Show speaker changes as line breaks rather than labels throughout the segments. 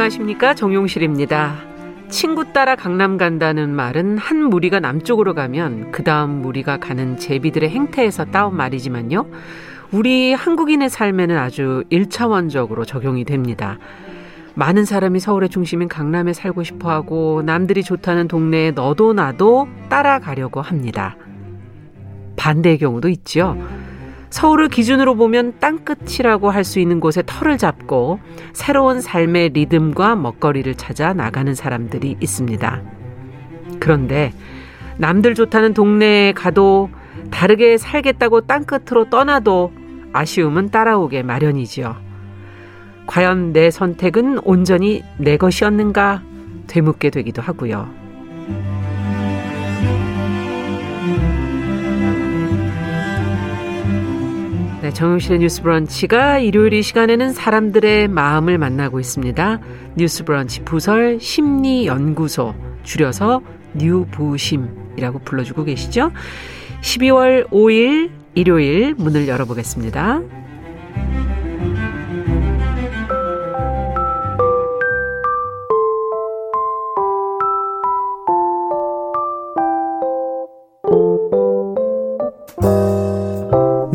안녕하십니까 정용실입니다. 친구 따라 강남 간다는 말은 한 무리가 남쪽으로 가면 그 다음 무리가 가는 제비들의 행태에서 따온 말이지만요. 우리 한국인의 삶에는 아주 일차원적으로 적용이 됩니다. 많은 사람이 서울의 중심인 강남에 살고 싶어 하고 남들이 좋다는 동네에 너도 나도 따라가려고 합니다. 반대의 경우도 있죠. 서울을 기준으로 보면 땅끝이라고 할 수 있는 곳에 터를 잡고 새로운 삶의 리듬과 먹거리를 찾아 나가는 사람들이 있습니다. 그런데 남들 좋다는 동네에 가도 다르게 살겠다고 땅끝으로 떠나도 아쉬움은 따라오게 마련이지요. 과연 내 선택은 온전히 내 것이었는가 되묻게 되기도 하고요. 네, 정용실의 뉴스 브런치가 일요일 이 시간에는 사람들의 마음을 만나고 있습니다. 뉴스 브런치 부설 심리연구소, 줄여서 뉴부심이라고 불러주고 계시죠? 12월 5일 일요일 문을 열어보겠습니다.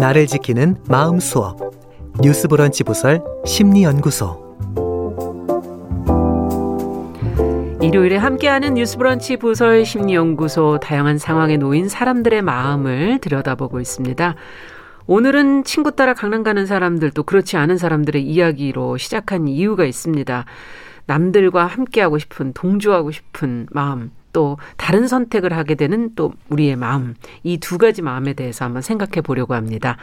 나를 지키는 마음 수업 뉴스 브런치 부설 심리 연구소
일요일에 함께하는 뉴스 브런치 부설 심리 연구소 다양한 상황에 놓인 사람들의 마음을 들여다보고 있습니다. 오늘은 친구 따라 강남 가는 사람들 또 그렇지 않은 사람들의 이야기로 시작한 이유가 있습니다. 남들과 함께하고 싶은 동조하고 싶은 마음 또 다른 선택을 하게 되는 또 우리의 마음 이 두 가지 마음에 대해서 한번 생각해 보려고 합니다.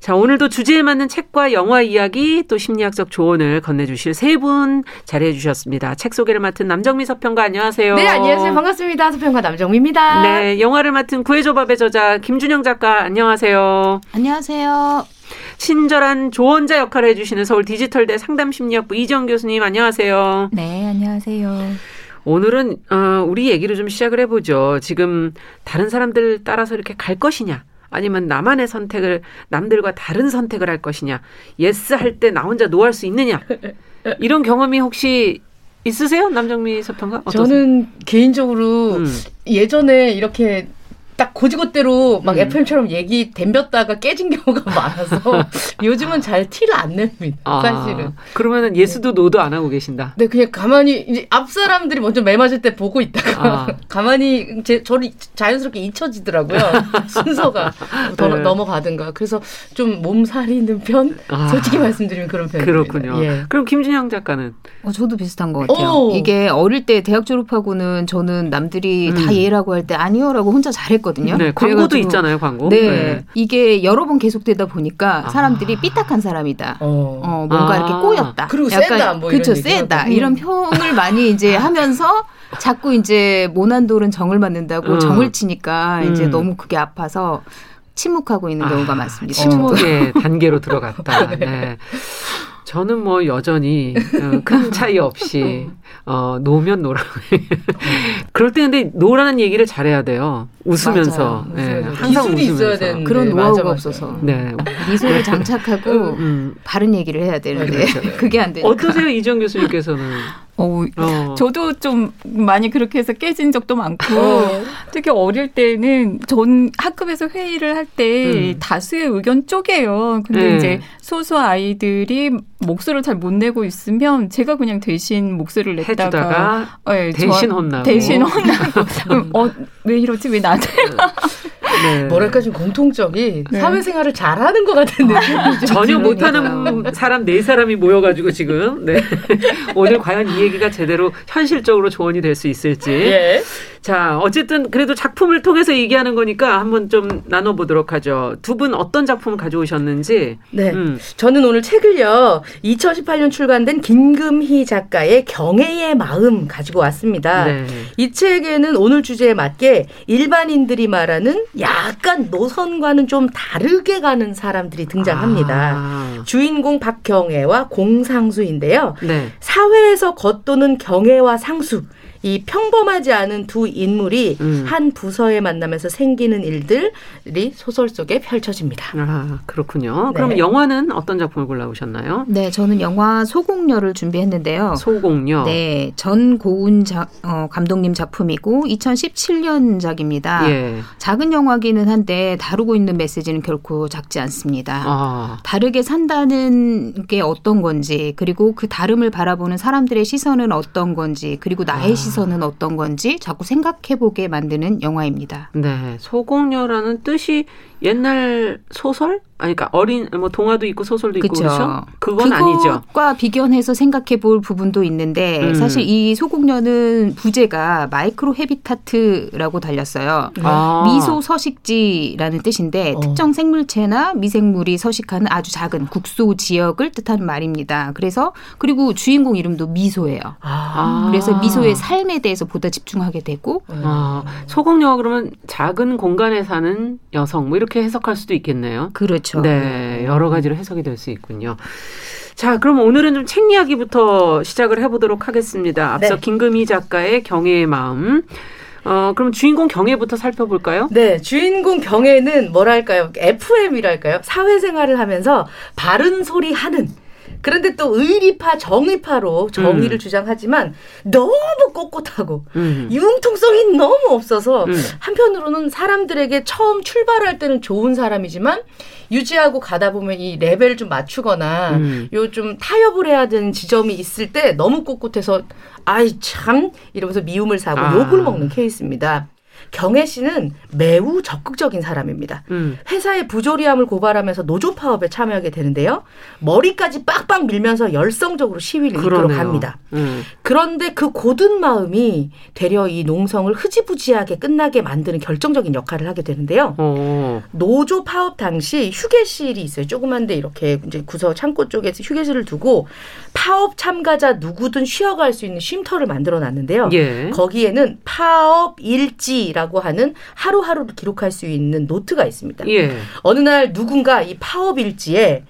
자 오늘도 주제에 맞는 책과 영화 이야기 또 심리학적 조언을 건네주실 세 분 자리해 주셨습니다. 책 소개를 맡은 남정미 서평가 안녕하세요.
네 안녕하세요 반갑습니다 서평가 남정미입니다.
네 영화를 맡은 구해줘밥의 저자 김준영 작가 안녕하세요.
안녕하세요.
친절한 조언자 역할을 해주시는 서울 디지털대 상담심리학부 이정 교수님 안녕하세요.
네 안녕하세요.
오늘은 어, 우리 얘기를 좀 시작을 해보죠. 지금 다른 사람들 따라서 이렇게 갈 것이냐? 아니면 나만의 선택을 남들과 다른 선택을 할 것이냐? yes 할 때 나 혼자 no할 수 있느냐? 이런 경험이 혹시 있으세요? 남정미 서평가?
저는 개인적으로
음.
예전에 이렇게 딱 곧이곧대로 막
음.
FM처럼 얘기 댐볐다가 깨진 경우가 많아서 요즘은 잘 티를 안 냅니다.
아,
사실은.
그러면은 예스도 노도 안 하고 계신다.
네, 그냥 가만히 이제 앞 사람들이 먼저 매 맞을 때 보고 있다가
아.
가만히 제 저를 자연스럽게 잊혀지더라고요 순서가 더
네.
넘어가든가 그래서 좀 몸살이는 편
아.
솔직히 말씀드리면 그런 편입니다.
그렇군요.
예.
그럼 김준영 작가는
어, 저도 비슷한 것 같아요.
오.
이게 어릴 때 대학 졸업하고는 저는 남들이
음.
다 예라고 할 때 아니요라고 혼자 잘했 거든요.
네, 광고도
그래가지고
있잖아요, 광고.
네, 이게 여러 번 계속되다 보니까
아.
사람들이 삐딱한 사람이다.
어.
어, 뭔가
아.
이렇게 꼬였다.
그리고 세다, 뭐 이런
그쵸,
얘기하고.
세다.
음.
이런 평을 많이 이제 하면서 자꾸 이제 모난돌은 정을 맞는다고
음.
정을 치니까 이제
음.
너무 그게 아파서 침묵하고 있는 경우가
아,
많습니다.
침묵의 단계로 들어갔다. 네. 저는 뭐 여전히 어, 큰 차이 없이 어, 노면 노라. 그럴 때 근데 노라는 얘기를 잘해야 돼요. 웃으면서.
맞아요.
네. 항상
기술이 있어야
웃으면서.
되는데.
그런
네,
노하우가
맞아, 맞아.
없어서
네.
미소를 장착하고
음.
바른 얘기를 해야 되는데
그렇죠.
그게 안 되니까.
어떠세요, 이정 교수님께서는?
어,
어.
저도 좀 많이 그렇게 해서 깨진 적도 많고
어.
특히 어릴 때는 전 학급에서 회의를 할때
음.
다수의 의견 쪼개요. 근데
네.
이제 소수 아이들이 목소리를 잘 못 내고 있으면 제가 그냥 대신 목소리를 냈다가
해주다가
네,
대신
저-
혼나고.
대신 혼나고 어, 왜 이러지 왜 나 한테
네.
뭐랄까 좀 공통점이
네.
사회생활을 잘하는 것 같은 느낌이 좀
전혀. 못하는 사람 네 사람이 모여가지고 지금 네. 오늘 과연 이 얘기가 제대로 현실적으로 조언이 될 수 있을지
예.
자 어쨌든 그래도 작품을 통해서 얘기하는 거니까 한번 좀 나눠보도록 하죠 두 분 어떤 작품 가져오셨는지
네.
음.
저는 오늘 책을요, 2018년 출간된 김금희 작가의 경애의 마음 가지고 왔습니다.
네.
이 책에는 오늘 주제에 맞게 일반인들이 말하는 약간 노선과는 좀 다르게 가는 사람들이 등장합니다.
아,
주인공 박경애와 공상수인데요.
네.
사회에서 겉도는 경애와 상수, 이 평범하지 않은 두 인물이
음.
한 부서에 만나면서 생기는 일들이 소설 속에 펼쳐집니다.
아, 그렇군요.
네.
그럼 영화는 어떤 작품을 골라오셨나요?
네, 저는 영화 소공녀를 준비했는데요.
소공녀.
네, 전고운 자, 어, 감독님 작품이고 2017년작입니다.
예.
작은 영화기는 한데 다루고 있는 메시지는 결코 작지 않습니다.
아,
다르게 산다는 게 어떤 건지, 그리고 그 다름을 바라보는 사람들의 시선은 어떤 건지, 그리고 나의
아.
시선 은 어떤 건지 자꾸 생각해보게 만드는 영화입니다.
네. 소공녀라는 뜻이 옛날 소설? 아니, 그러니까 어린, 뭐, 동화도 있고 소설도 있고
그쵸.
그렇죠? 그건 아니죠.
그것과 비견해서 생각해 볼 부분도 있는데
음.
사실 이 소공녀는 부제가 마이크로 헤비타트라고 달렸어요.
아.
미소 서식지라는 뜻인데
어.
특정 생물체나 미생물이 서식하는 아주 작은 국소 지역을 뜻하는 말입니다. 그래서 그리고 주인공 이름도 미소예요.
아.
그래서 미소의 삶에 대해서 보다 집중하게 되고
아, 소공녀가 그러면 작은 공간에 사는 여성, 뭐, 이렇게 해석할 수도 있겠네요.
그렇죠.
네, 여러 가지로 해석이 될 수 있군요. 자, 그럼 오늘은 좀 책 이야기부터 시작을 해보도록 하겠습니다. 앞서
네.
김금희 작가의 경애의 마음. 어, 그럼 주인공 경애부터 살펴볼까요?
네, 주인공 경애는 뭐랄까요? FM이랄까요? 사회생활을 하면서 바른 소리 하는. 그런데 또 의리파, 정의파로 정의를
음.
주장하지만 너무 꼿꼿하고
음.
융통성이 너무 없어서
음.
한편으로는 사람들에게 처음 출발할 때는 좋은 사람이지만 유지하고 가다 보면 이 레벨을 좀 맞추거나
음.
요좀 타협을 해야 되는 지점이 있을 때 너무 꼿꼿해서 아이 참 이러면서 미움을 사고
아.
욕을 먹는 케이스입니다. 경혜 씨는 매우 적극적인 사람입니다.
음.
회사의 부조리함을 고발하면서 노조 파업에 참여하게 되는데요. 머리까지 빡빡 밀면서 열성적으로 시위를
그러네요.
이끌어 갑니다.
음.
그런데 그 고든 마음이 되려 이 농성을 흐지부지하게 끝나게 만드는 결정적인 역할을 하게 되는데요.
어.
노조 파업 당시 휴게실이 있어요. 조그만데 이렇게 이제 구서 창고 쪽에 휴게실을 두고 파업 참가자 누구든 쉬어갈 수 있는 쉼터를 만들어 놨는데요.
예.
거기에는 파업 일지라고 하는 하루하루를 기록할 수 있는 노트가 있습니다.
예.
어느 날 누군가 이 파업 일지에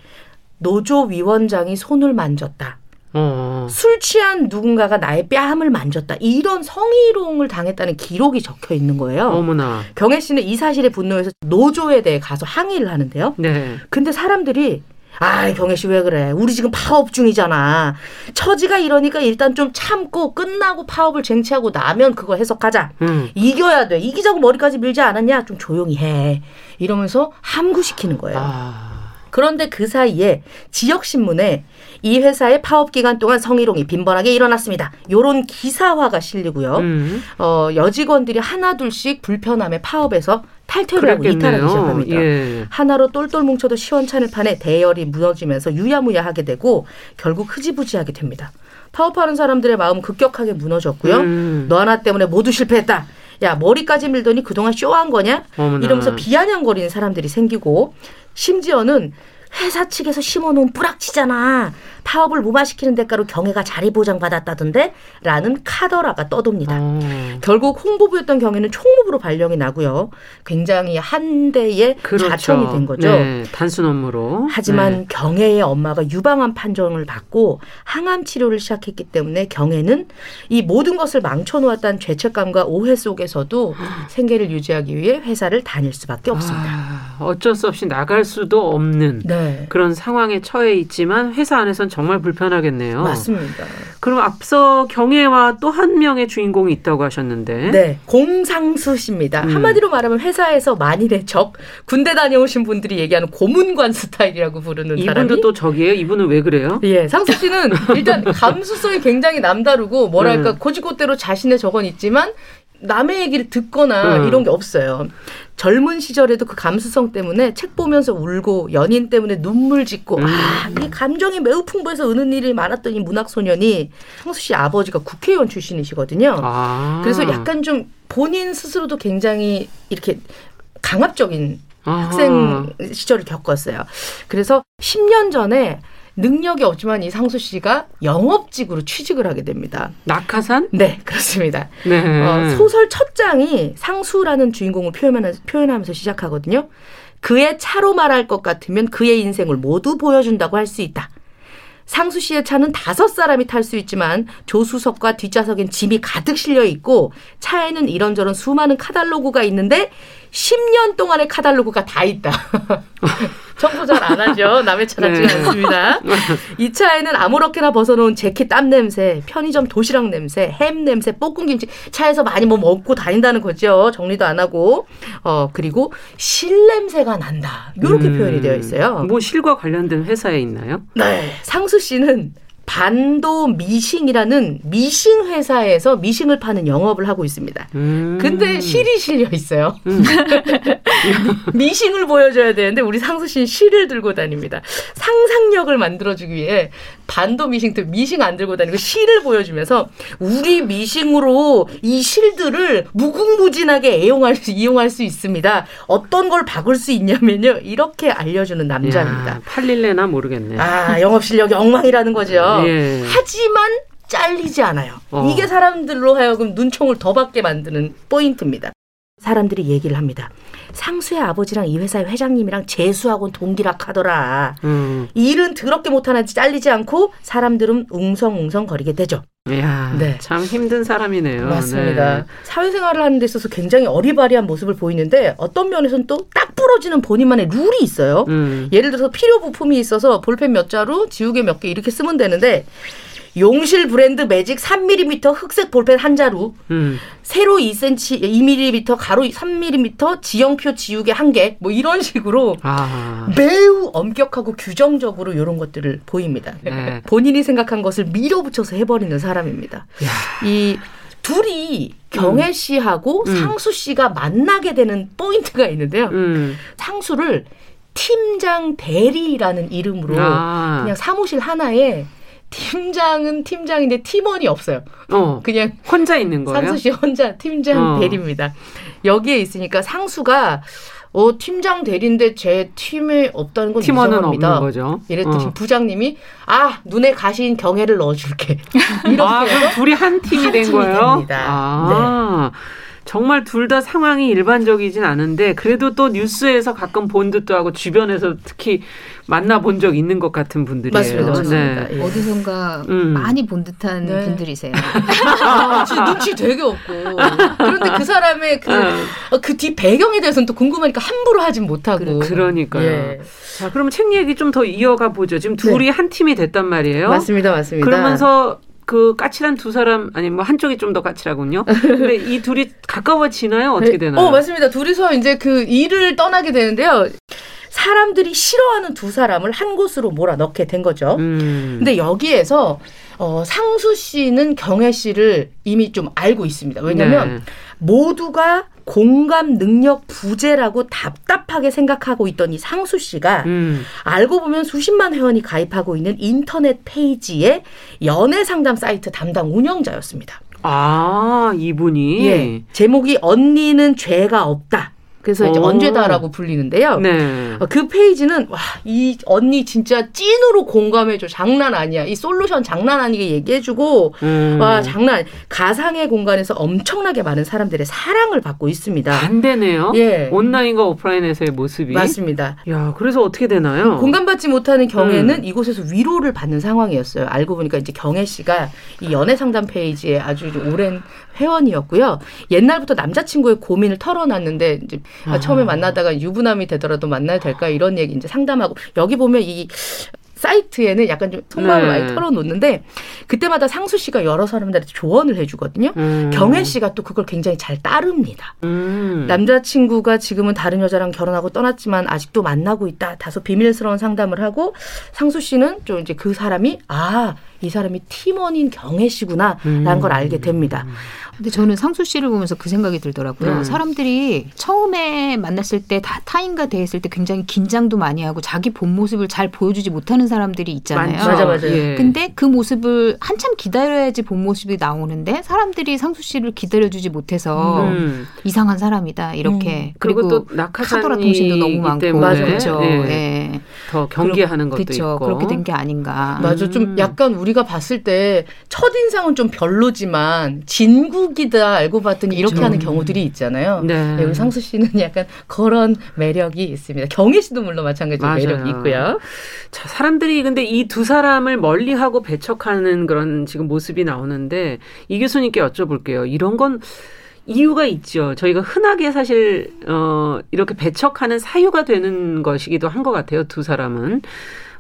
노조 위원장이 손을 만졌다.
어.
술 취한 누군가가 나의 뺨을 만졌다. 이런 성희롱을 당했다는 기록이 적혀 있는 거예요.
어머나.
경혜 씨는 이 사실에 분노해서 노조에 대해 가서 항의를 하는데요.
네.
근데 사람들이 아, 경혜 씨 왜 그래? 우리 지금 파업 중이잖아. 처지가 이러니까 일단 좀 참고 끝나고 파업을 쟁취하고 나면 그거 해석하자.
음.
이겨야 돼. 이기자고 머리까지 밀지 않았냐? 좀 조용히 해. 이러면서 함구시키는 거예요.
아.
그런데 그 사이에 지역 신문에 이 회사의 파업 기간 동안 성희롱이 빈번하게 일어났습니다. 요런 기사화가 실리고요.
음.
어, 여직원들이 하나둘씩 불편함에 파업에서 탈퇴를 하고 이탈하기 시작합니다.
예.
하나로 똘똘 뭉쳐도 시원찮을 판에 대열이 무너지면서 유야무야하게 되고 결국 흐지부지하게 됩니다. 파업하는 사람들의 마음 은 급격하게 무너졌고요.
음.
너 하나 때문에 모두 실패했다. 야 머리까지 밀더니 그동안 쇼한 거냐?
어머나.
이러면서 비아냥거리는 사람들이 생기고 심지어는 회사 측에서 심어놓은 뿌락치잖아. 파업을 무마시키는 대가로 경애가 자리 보장 받았다던데? 라는 카더라가 떠돕니다.
어.
결국 홍보부였던 경애는 총무부로 발령이 나고요. 굉장히 한 대의
그렇죠.
자천이 된 거죠.
네. 단순 업무로.
하지만
네.
경애의 엄마가 유방암 판정을 받고 항암 치료를 시작했기 때문에 경애는 이 모든 것을 망쳐놓았다는 죄책감과 오해 속에서도 생계를 유지하기 위해 회사를 다닐 수밖에 없습니다.
아, 어쩔 수 없이 나갈 수도 없는
네.
그런 상황에 처해 있지만 회사 안에선 정말 불편하겠네요.
맞습니다.
그럼 앞서 경애와 또 한 명의 주인공이 있다고 하셨는데.
네, 공상수 씨입니다.
음.
한마디로 말하면 회사에서 만일의 적, 군대 다녀오신 분들이 얘기하는 고문관 스타일이라고 부르는
이분도
사람이
또 적이에요? 이분은 왜 그래요?
예, 상수 씨는 일단 감수성이 굉장히 남다르고 뭐랄까
음.
고지고대로 자신의 적은 있지만 남의 얘기를 듣거나
음.
이런 게 없어요. 젊은 시절에도 그 감수성 때문에 책 보면서 울고 연인 때문에 눈물 짓고
음.
아, 이 감정이 매우 풍부해서 으는 일이 많았던 이 문학 소년이 상수 씨 아버지가 국회의원 출신이시거든요.
아.
그래서 약간 좀 본인 스스로도 굉장히 이렇게 강압적인
아하.
학생 시절을 겪었어요. 그래서 10년 전에 능력이 없지만 이 상수 씨가 영업직으로 취직을 하게 됩니다.
낙하산?
네, 그렇습니다.
네.
어, 소설 첫 장이 상수라는 주인공을 표현하면서, 표현하면서 시작하거든요. 그의 차로 말할 것 같으면 그의 인생을 모두 보여준다고 할 수 있다. 상수 씨의 차는 다섯 사람이 탈 수 있지만 조수석과 뒷좌석엔 짐이 가득 실려 있고 차에는 이런저런 수많은 카달로그가 있는데 10년 동안의 카달로그가 다 있다. 청소 잘 안 하죠. 남의 차 같지
네.
않습니다. 이 차에는 아무렇게나 벗어놓은 재킷 땀 냄새, 편의점 도시락 냄새, 햄 냄새, 볶음 김치 차에서 많이 뭐 먹고 다닌다는 거죠. 정리도 안 하고 어 그리고 실 냄새가 난다. 이렇게
음,
표현이 되어 있어요.
뭐 실과 관련된 회사에 있나요?
네. 상수 씨는 반도 미싱이라는 미싱 회사에서 미싱을 파는 영업을 하고 있습니다.
음.
근데 실이 실려 있어요.
음.
미싱을 보여줘야 되는데 우리 상수 씨는 실을 들고 다닙니다. 상상력을 만들어주기 위해 반도 미싱 때 미싱 안 들고 다니고 실을 보여주면서 우리 미싱으로 이 실들을 무궁무진하게 애용할 수, 이용할 수 있습니다. 어떤 걸 바꿀 수 있냐면요. 이렇게 알려주는 남자입니다.
야, 팔릴래나 모르겠네.
아, 영업 실력이 엉망이라는 거죠.
예.
하지만 잘리지 않아요.
어.
이게 사람들로 하여금 눈총을 더 받게 만드는 포인트입니다. 사람들이 얘기를 합니다. 상수의 아버지랑 이 회사의 회장님이랑 재수학원 동기락 하더라.
음.
일은 더럽게 못하나 잘리지 않고 사람들은 웅성웅성 거리게 되죠.
야,
네.
참 힘든 사람이네요.
맞습니다.
네.
사회생활을 하는 데 있어서 굉장히 어리바리한 모습을 보이는데 어떤 면에서는 또 딱 부러지는 본인만의 룰이 있어요.
음.
예를 들어서 필요 부품이 있어서 볼펜 몇 자루, 지우개 몇 개 이렇게 쓰면 되는데 용실 브랜드 매직 3mm 흑색 볼펜 한 자루,
음.
세로 2cm, 2mm, 가로 3mm, 지형표 지우개 한 개, 뭐 이런 식으로
아.
매우 엄격하고 규정적으로 이런 것들을 보입니다.
네.
본인이 생각한 것을 밀어붙여서 해버리는 사람입니다. 이 둘이 경혜 씨하고
음.
상수 씨가 만나게 되는 포인트가 있는데요.
음.
상수를 팀장 대리라는 이름으로
아.
그냥 사무실 하나에 팀장은 팀장인데 팀원이 없어요.
어.
그냥
혼자 있는 거예요?
상수 씨 혼자 팀장
어.
대리입니다. 여기에 있으니까 상수가 어 팀장 대리인데 제 팀에 없다는 건
팀원은
이상합니다.
없는 거죠.
이랬더니
어.
부장님이 아 눈에 가신 경혜를 넣어줄게. 이렇게
아, 그럼 둘이 한 팀이
한
된
팀이
거예요?
됩니다. 네.
아. 정말 둘 다 상황이 일반적이진 않은데 그래도 또 뉴스에서 가끔 본 듯도 하고 주변에서 특히 만나본 적 있는 것 같은 분들이에요.
맞습니다, 맞습니다.
네.
예.
어디선가
음.
많이 본 듯한
네.
분들이세요.
아, 진짜 눈치 되게 없고. 그런데 그 사람의 그, 그뒤 배경에 대해서는 또 궁금하니까 함부로 하진 못하고.
그러니까요.
예.
자, 그럼 책 얘기 좀 더 이어가 보죠. 지금 둘이 한 팀이 됐단 말이에요.
네. 맞습니다, 맞습니다.
그러면서 그 까칠한 두 사람 아니 뭐 한쪽이 좀 더 까칠하군요. 근데 이 둘이 가까워지나요? 어떻게 되나요?
어, 맞습니다. 둘이서 이제 그 일을 떠나게 되는데요. 사람들이 싫어하는 두 사람을 한 곳으로 몰아 넣게 된 거죠.
음.
근데 여기에서 어, 상수 씨는 경혜 씨를 이미 좀 알고 있습니다. 왜냐면
네.
모두가 공감 능력 부재라고 답답하게 생각하고 있던 이 상수 씨가
음.
알고 보면 수십만 회원이 가입하고 있는 인터넷 페이지의 연애 상담 사이트 담당 운영자였습니다.
아, 이분이
예. 제목이 언니는 죄가 없다. 그래서 이제
오.
언제다라고 불리는데요.
네.
어, 그 페이지는 와, 이 언니 진짜 찐으로 공감해줘. 장난 아니야. 이 솔루션 장난 아니게 얘기해주고
음.
와 장난 가상의 공간에서 엄청나게 많은 사람들의 사랑을 받고 있습니다.
반대네요.
예.
온라인과 오프라인에서의 모습이.
맞습니다.
야, 그래서 어떻게 되나요?
공감받지 못하는 경혜는
음.
이곳에서 위로를 받는 상황이었어요. 알고 보니까 이제 경혜 씨가 이 연애 상담 페이지에 아주 오랜 회원이었고요. 옛날부터 남자친구의 고민을 털어놨는데 이제
아.
처음에 만나다가 유부남이 되더라도 만나야 될까 이런 얘기 이제 상담하고 여기 보면 이 사이트에는 약간 좀 속마음을
네.
많이 털어놓는데 그때마다 상수 씨가 여러 사람들한테 조언을 해주거든요.
음.
경혜 씨가 또 그걸 굉장히 잘 따릅니다.
음.
남자친구가 지금은 다른 여자랑 결혼하고 떠났지만 아직도 만나고 있다. 다소 비밀스러운 상담을 하고 상수 씨는 좀 이제 그 사람이 아, 이 사람이 팀원인 경혜 씨구나. 라는
음.
걸 알게 됩니다.
근데 저는 상수 씨를 보면서 그 생각이 들더라고요.
음.
사람들이 처음에 만났을 때 다 타인과 대했을 때 굉장히 긴장도 많이 하고 자기 본 모습을 잘 보여주지 못하는 사람들이 있잖아요.
맞아, 맞아요.
예.
근데 그 모습을 한참 기다려야지 본 모습이 나오는데 사람들이 상수 씨를 기다려주지 못해서
음.
이상한 사람이다 이렇게
음.
그리고,
그리고,
또 낙하산이
카더라 통신도 너무 많고
맞아요.
그렇죠.
예.
예.
더 경계하는 것도
그렇죠.
있고.
그렇게 된 게 아닌가.
맞아. 좀
음.
약간 우리가 우리가 봤을 때 첫인상은 좀 별로지만 진국이다 알고 봤더니 이렇게 하는 경우들이 있잖아요.
네.
네, 우리 상수 씨는 약간 그런 매력이 있습니다. 경혜 씨도 물론 마찬가지로
맞아요.
매력이 있고요.
자, 사람들이 근데 이 두 사람을 멀리하고 배척하는 그런 지금 모습이 나오는데 이 교수님께 여쭤볼게요. 이런 건 이유가 있죠. 저희가 흔하게 사실 어 이렇게 배척하는 사유가 되는 것이기도 한 것 같아요. 두 사람은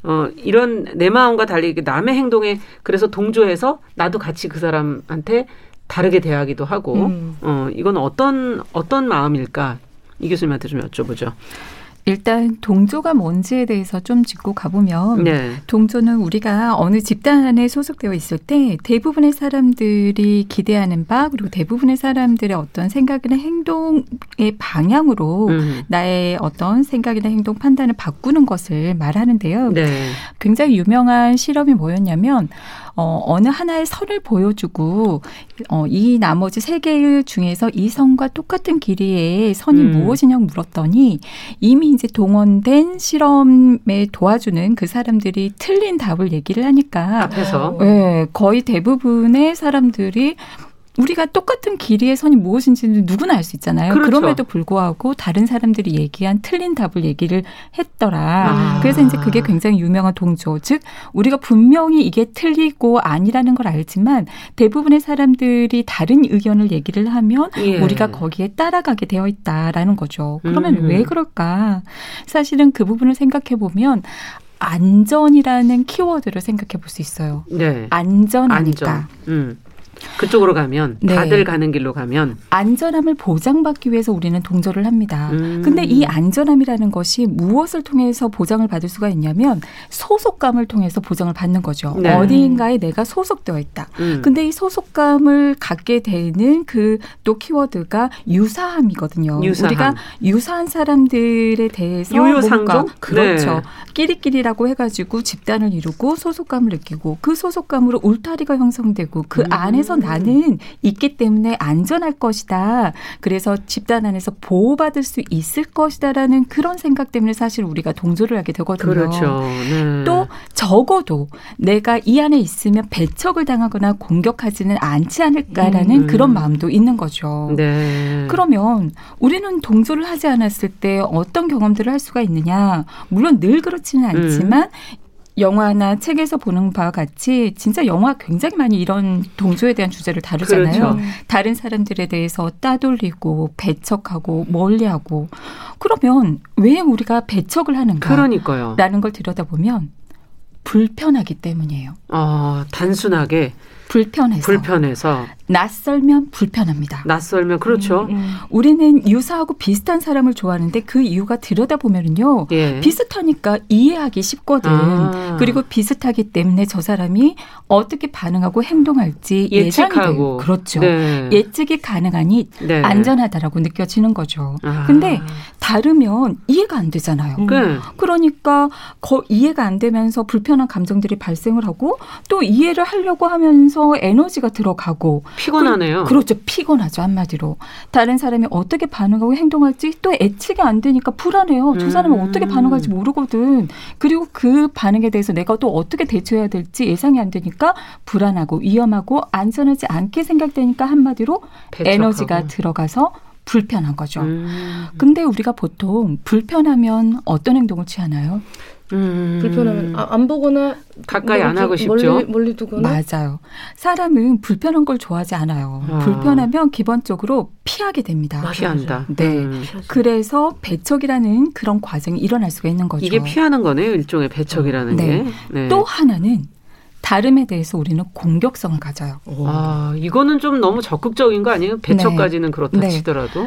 어 이런 내 마음과 달리 이렇게 남의 행동에 그래서 동조해서 나도 같이 그 사람한테 다르게 대하기도 하고
음.
어 이건 어떤 어떤 마음일까 이 교수님한테 좀 여쭤보죠.
일단 동조가 뭔지에 대해서 좀 짚고 가보면
네.
동조는 우리가 어느 집단에 소속되어 있을 때 대부분의 사람들이 기대하는 바 그리고 대부분의 사람들의 어떤 생각이나 행동의 방향으로
음.
나의 어떤 생각이나 행동 판단을 바꾸는 것을 말하는데요.
네.
굉장히 유명한 실험이 뭐였냐면 어, 어느 하나의 선을 보여주고 어, 이 나머지 세 개의 중에서 이 선과 똑같은 길이의 선이
음.
무엇이냐고 물었더니 이미 이제 동원된 실험에 도와주는 그 사람들이 틀린 답을 얘기를 하니까
앞에서
네, 거의 대부분의 사람들이 우리가 똑같은 길이의 선이 무엇인지는 누구나 알 수 있잖아요.
그렇죠.
그럼에도 불구하고 다른 사람들이 얘기한 틀린 답을 얘기를 했더라.
아.
그래서 이제 그게 굉장히 유명한 동조. 즉, 우리가 분명히 이게 틀리고 아니라는 걸 알지만 대부분의 사람들이 다른 의견을 얘기를 하면
예.
우리가 거기에 따라가게 되어 있다라는 거죠. 그러면
음.
왜 그럴까? 사실은 그 부분을 생각해 보면 안전이라는 키워드를 생각해 볼 수 있어요.
네.
안전하니까.
안전. 음. 그쪽으로 가면
네.
다들 가는 길로 가면
안전함을 보장받기 위해서 우리는 동조를 합니다.
음.
근데 이 안전함이라는 것이 무엇을 통해서 보장을 받을 수가 있냐면 소속감을 통해서 보장을 받는 거죠.
네.
어디인가에 내가 소속되어 있다.
음.
근데 이 소속감을 갖게 되는 그 또 키워드가 유사함이거든요.
유사함.
우리가 유사한 사람들에 대해서
유유상종?
뭔가 그렇죠.
네.
끼리끼리라고 해가지고 집단을 이루고 소속감을 느끼고 그 소속감으로 울타리가 형성되고 그
음.
안에서 나는 있기 때문에 안전할 것이다. 그래서 집단 안에서 보호받을 수 있을 것이다라는 그런 생각 때문에 사실 우리가 동조를 하게 되거든요.
그렇죠. 네.
또 적어도 내가 이 안에 있으면 배척을 당하거나 공격하지는 않지 않을까라는
음.
그런 마음도 있는 거죠.
네.
그러면 우리는 동조를 하지 않았을 때 어떤 경험들을 할 수가 있느냐? 물론 늘 그렇지는
음.
않지만 영화나 책에서 보는 바와 같이 진짜 영화 굉장히 많이 이런 동조에 대한 주제를 다루잖아요.
그렇죠.
다른 사람들에 대해서 따돌리고 배척하고 멀리하고 그러면 왜 우리가 배척을 하는가?
그러니까요.
라는 걸 들여다보면 불편하기 때문이에요.
어, 단순하게
불편해서.
불편해서
낯설면 불편합니다.
낯설면 그렇죠.
음.
우리는 유사하고 비슷한 사람을 좋아하는데 그 이유가 들여다보면요.
예.
비슷하니까 이해하기 쉽거든.
아.
그리고 비슷하기 때문에 저 사람이 어떻게 반응하고 행동할지
예측하고.
그렇죠.
네.
예측이 가능하니
네.
안전하다라고 느껴지는 거죠.
아.
근데 다르면 이해가 안 되잖아요.
음.
그
그러니까 거, 이해가 안 되면서 불편한 감정들이 발생을 하고 또 이해를 하려고 하면서 에너지가 들어가고
피곤하네요.
그 렇죠. 피곤하죠. 한마디로. 다른 사람이 어떻게 반응하고 행동할지 또 예측이 안 되니까 불안해요. 저 사람이
음.
어떻게 반응할지 모르거든. 그리고 그 반응에 대해서 내가 또 어떻게 대처해야 될지 예상이 안 되니까 불안하고 위험하고 안전하지 않게 생각되니까 한마디로
배척하고.
에너지가 들어가서 불편한 거죠.
음.
근데 우리가 보통 불편하면 어떤 행동을 취하나요?
음.
불편하면 아, 안 보거나
가까이 안
멀리
하고
두-
싶죠.
멀리, 멀리 두거나
맞아요. 사람은 불편한 걸 좋아하지 않아요.
아.
불편하면 기본적으로 피하게 됩니다.
맞아,
피한다.
네.
음.
그래서 배척이라는 그런 과정이 일어날 수가 있는 거죠.
이게 피하는 거네요. 일종의 배척이라는
네.
게. 네.
또 하나는 다름에 대해서 우리는 공격성을 가져요.
오.
아, 이거는 좀 너무 적극적인 거 아니에요? 배척까지는 그렇다
네.
치더라도.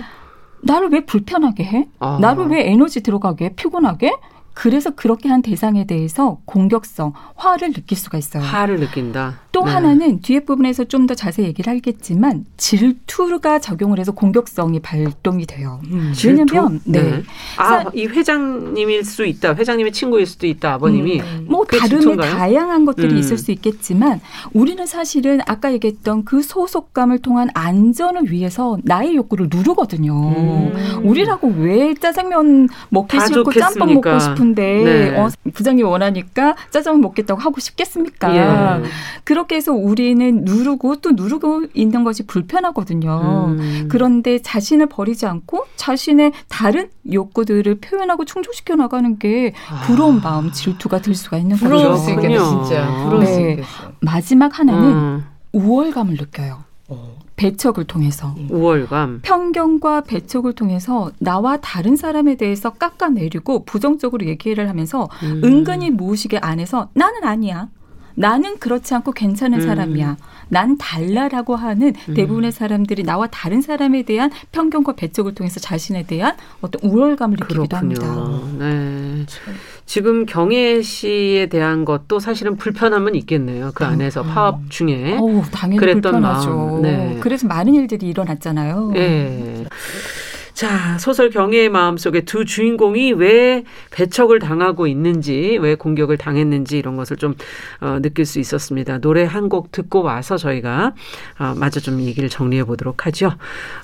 나를 왜 불편하게 해?
아.
나를 왜 에너지 들어가게 해? 피곤하게? 그래서 그렇게 한 대상에 대해서 공격성, 화를 느낄 수가 있어요.
화를 느낀다.
또또
네.
하나는 뒤에 부분에서 좀 더 자세히 얘기를 하겠지만 질투가 적용을 해서 공격성이 발동이 돼요. 왜냐면 네.
아, 이 회장님일 수 있다. 회장님의 친구일 수도 있다. 아버님이.
뭐
그게
다른
질투인가요?
다양한 것들이
음.
있을 수 있겠지만 우리는 사실은 아까 얘기했던 그 소속감을 통한 안전을 위해서 나의 욕구를 누르거든요.
음.
우리라고 왜 짜장면 먹기
다
싫고 짬뽕
좋겠습니까?
먹고 싶은데
네.
어, 부장님 원하니까 짜장면 먹겠다고 하고 싶겠습니까?
예.
그렇 게 해서 우리는 누르고 또 누르고 있는 것이 불편하거든요.
음.
그런데 자신을 버리지 않고 자신의 다른 욕구들을 표현하고 충족시켜 나가는 게 부러운 마음, 질투가 들 수가 있는
부러울
거죠.
수 있겠네. 진짜. 부러울 수
네.
있겠어.
마지막 하나는
음.
우월감을 느껴요.
어.
배척을 통해서.
우월감.
편견과 배척을 통해서 나와 다른 사람에 대해서 깎아내리고 부정적으로 얘기를 하면서
음.
은근히 무의식의 안에서 나는 아니야. 나는 그렇지 않고 괜찮은
음.
사람이야. 난 달라라고 하는
음.
대부분의 사람들이 나와 다른 사람에 대한 편견과 배척을 통해서 자신에 대한 어떤 우월감을 느끼기도
그렇군요.
합니다.
네. 지금 경혜 씨에 대한 것도 사실은 불편함은 있겠네요. 그 안에서 파업 중에.
어우, 당연히
그랬던
불편하죠.
마음. 네.
그래서 많은 일들이 일어났잖아요.
예. 자, 소설 경혜의 마음 속에 두 주인공이 왜 배척을 당하고 있는지, 왜 공격을 당했는지 이런 것을 좀 어, 느낄 수 있었습니다. 노래 한 곡 듣고 와서 저희가 어, 마저 좀 얘기를 정리해 보도록 하죠.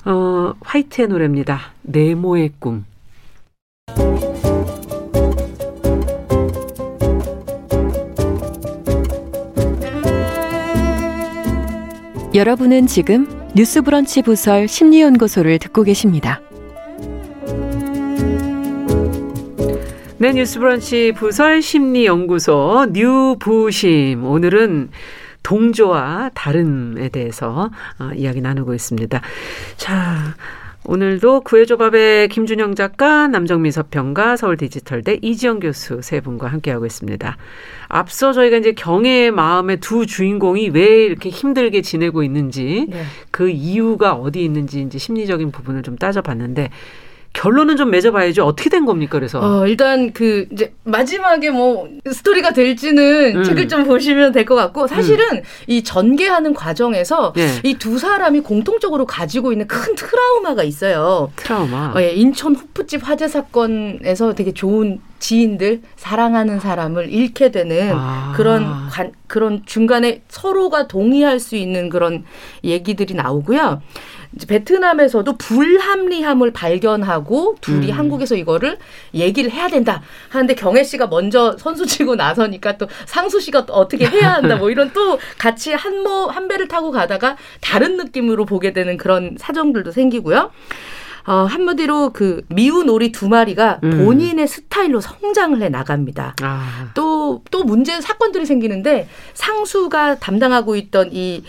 어, 화이트의 노래입니다. 네모의 꿈.
여러분은 지금 뉴스브런치 부설 심리연구소를 듣고 계십니다.
네, 뉴스브런치 부설 심리연구소 뉴부심. 오늘은 동조와 다름에 대해서 어, 이야기 나누고 있습니다. 자, 오늘도 구해조밥의 김준영 작가, 남정미 서평가, 서울디지털대 이지영 교수 세 분과 함께하고 있습니다. 앞서 저희가 이제 경혜의 마음의 두 주인공이 왜 이렇게 힘들게 지내고 있는지
네.
그 이유가 어디 있는지 이제 심리적인 부분을 좀 따져봤는데 결론은 좀 맺어봐야죠. 어떻게 된 겁니까? 그래서
어, 일단 그 이제 마지막에 뭐 스토리가 될지는
음.
책을 좀 보시면 될 것 같고 사실은 이 전개하는 과정에서
예.
이두 사람이 공통적으로 가지고 있는 큰 트라우마가 있어요.
트라우마.
어, 예, 인천 호프집 화재 사건에서 되게 좋은 지인들 사랑하는 사람을 잃게 되는
아.
그런 관, 그런 중간에 서로가 동의할 수 있는 그런 얘기들이 나오고요. 이제 베트남에서도 불합리함을 발견하고 둘이
음.
한국에서 이거를 얘기를 해야 된다 하는데 경혜 씨가 먼저 선수 치고 나서니까 또 상수 씨가 또 어떻게 해야 한다 뭐 이런 또 같이 한모 한 배를 타고 가다가 다른 느낌으로 보게 되는 그런 사정들도 생기고요. 어, 한마디로 그 미운 오리 두 마리가
음.
본인의 스타일로 성장을 해 나갑니다.
아.
또, 또 문제, 사건들이 생기는데 상수가 담당하고 있던 이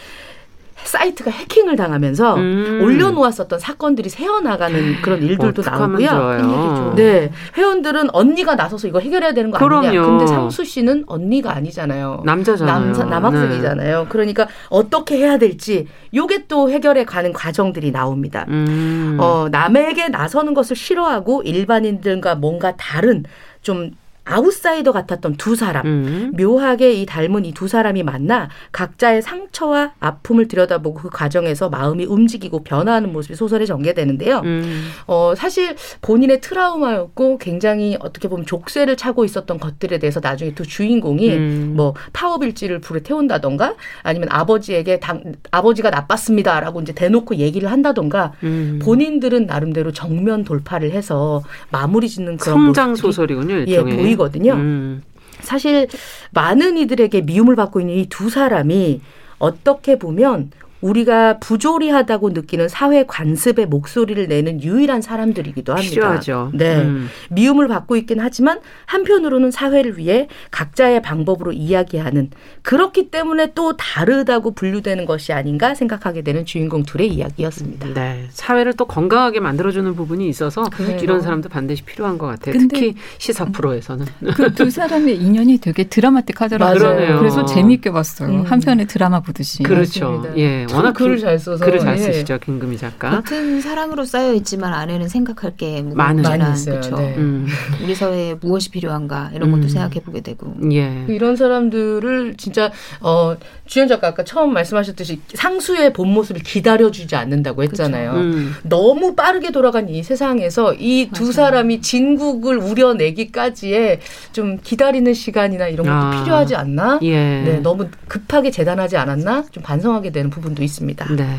사이트가 해킹을 당하면서
음.
올려놓았었던 사건들이 새어나가는 그런 일들도 나오고요.
좋아요.
네. 회원들은 언니가 나서서 이거 해결해야 되는 거 아니냐.
그럼요.
근데 상수 씨는 언니가 아니잖아요.
남자잖아요.
남자, 남학생이잖아요. 그러니까 어떻게 해야 될지 요게 또 해결해 가는 과정들이 나옵니다.
네. 음.
어, 남에게 나서는 것을 싫어하고 일반인들과 뭔가 다른 좀 아웃사이더 같았던 두 사람.
음.
묘하게 이 닮은 이 두 사람이 만나 각자의 상처와 아픔을 들여다보고 그 과정에서 마음이 움직이고 변화하는 모습이 소설에 전개되는데요.
음.
어, 사실 본인의 트라우마였고 굉장히 어떻게 보면 족쇄를 차고 있었던 것들에 대해서 나중에 두 주인공이
음.
뭐 파워빌지를 불에 태운다던가 아니면 아버지에게 당, 아버지가 나빴습니다라고 이제 대놓고 얘기를 한다던가
음.
본인들은 나름대로 정면 돌파를 해서 마무리 짓는 그런
성장 소설이군요.
예,
일종의.
보이거든요.
음.
사실 많은 이들에게 미움을 받고 있는 이 두 사람이 어떻게 보면 우리가 부조리하다고 느끼는 사회 관습의 목소리를 내는 유일한 사람들이기도 합니다.
필요하죠.
네.
음.
미움을 받고 있긴 하지만 한편으로는 사회를 위해 각자의 방법으로 이야기하는 그렇기 때문에 또 다르다고 분류되는 것이 아닌가 생각하게 되는 주인공 둘의 이야기였습니다.
네. 사회를 또 건강하게 만들어주는 부분이 있어서
그렇죠.
이런 사람도 반드시 필요한 것 같아요. 특히 시사 프로에서는.
그 두 사람의 인연이 되게 드라마틱하더라고요.
맞아요.
그래서 재미있게 봤어요.
음.
한편의 드라마 보듯이.
그렇죠.
맞습니다.
예. 워낙
글을
긴-
잘 써서
글을 잘
예.
쓰시죠 김금희 작가.
겉은 사랑으로 쌓여 있지만 안에는 생각할 게
많은.
무궁무진한
많이 있어요.
그쵸?
네.
음,
우리 사회에 무엇이 필요한가 이런 것도
음.
생각해 보게 되고.
예.
이런 사람들을 진짜 어 주연 작가 아까 처음 말씀하셨듯이 상수의 본 모습을 기다려주지 않는다고 했잖아요.
음.
너무 빠르게 돌아간 이 세상에서 이 두. 사람이 진국을 우려내기까지의 좀 기다리는 시간이나 이런 것도
아.
필요하지 않나?
예.
네, 너무 급하게 재단하지 않았나? 좀 반성하게 되는 부분도 있습니다.
네.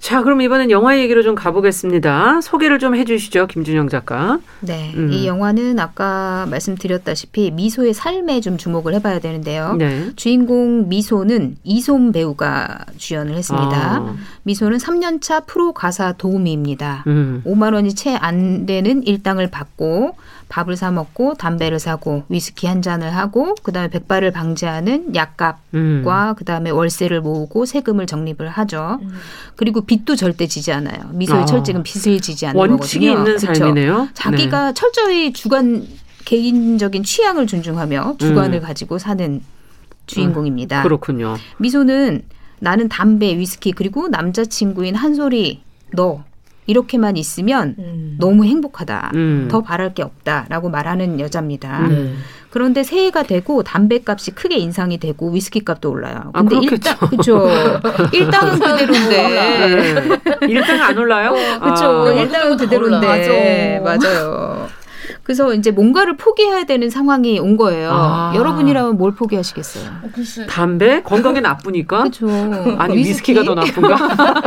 자, 그럼 이번엔 영화 얘기로 좀 가보겠습니다. 소개를 좀 해주시죠, 김준영 작가.
네,
음.
이 영화는 아까 말씀드렸다시피 미소의 삶에 좀 주목을 해봐야 되는데요.
네.
주인공 미소는 이솜 배우가 주연을 했습니다.
아,
미소는 3년차 프로 가사 도우미입니다.
음.
5만 원이 채 안 되는 일당을 받고 밥을 사 먹고 담배를 사고 위스키 한 잔을 하고 그다음에 백발을 방지하는 약값과
음.
그다음에 월세를 모으고 세금을 적립을 하죠. 그리고 빚도 절대 지지 않아요. 미소의
아.
철칙은 빚을 지지 않는
원칙이
거거든요.
있는
그쵸?
삶이네요.
자기가 철저히 주관 개인적인 취향을 존중하며 주관을 가지고 사는 주인공입니다.
네. 그렇군요.
미소는 나는 담배, 위스키 그리고 남자친구인 한솔이 너 이렇게만 있으면
음.
너무 행복하다.
음.
더 바랄 게 없다라고 말하는 여자입니다.
네.
그런데 새해가 되고 담배 값이 크게 인상이 되고 위스키 값도 올라요.
아,
근데
그렇겠죠.
일당 그렇죠. 일당은 그대로인데.
네. 일당 안 올라요?
그렇죠.
아.
일당은
더
그대로인데. 맞아요. 그래서 이제 뭔가를 포기해야 되는 상황이 온 거예요.
아.
여러분이라면 뭘 포기하시겠어요?
담배 건강에 나쁘니까.
그렇죠.
아니 위스키 가 더 나쁜가?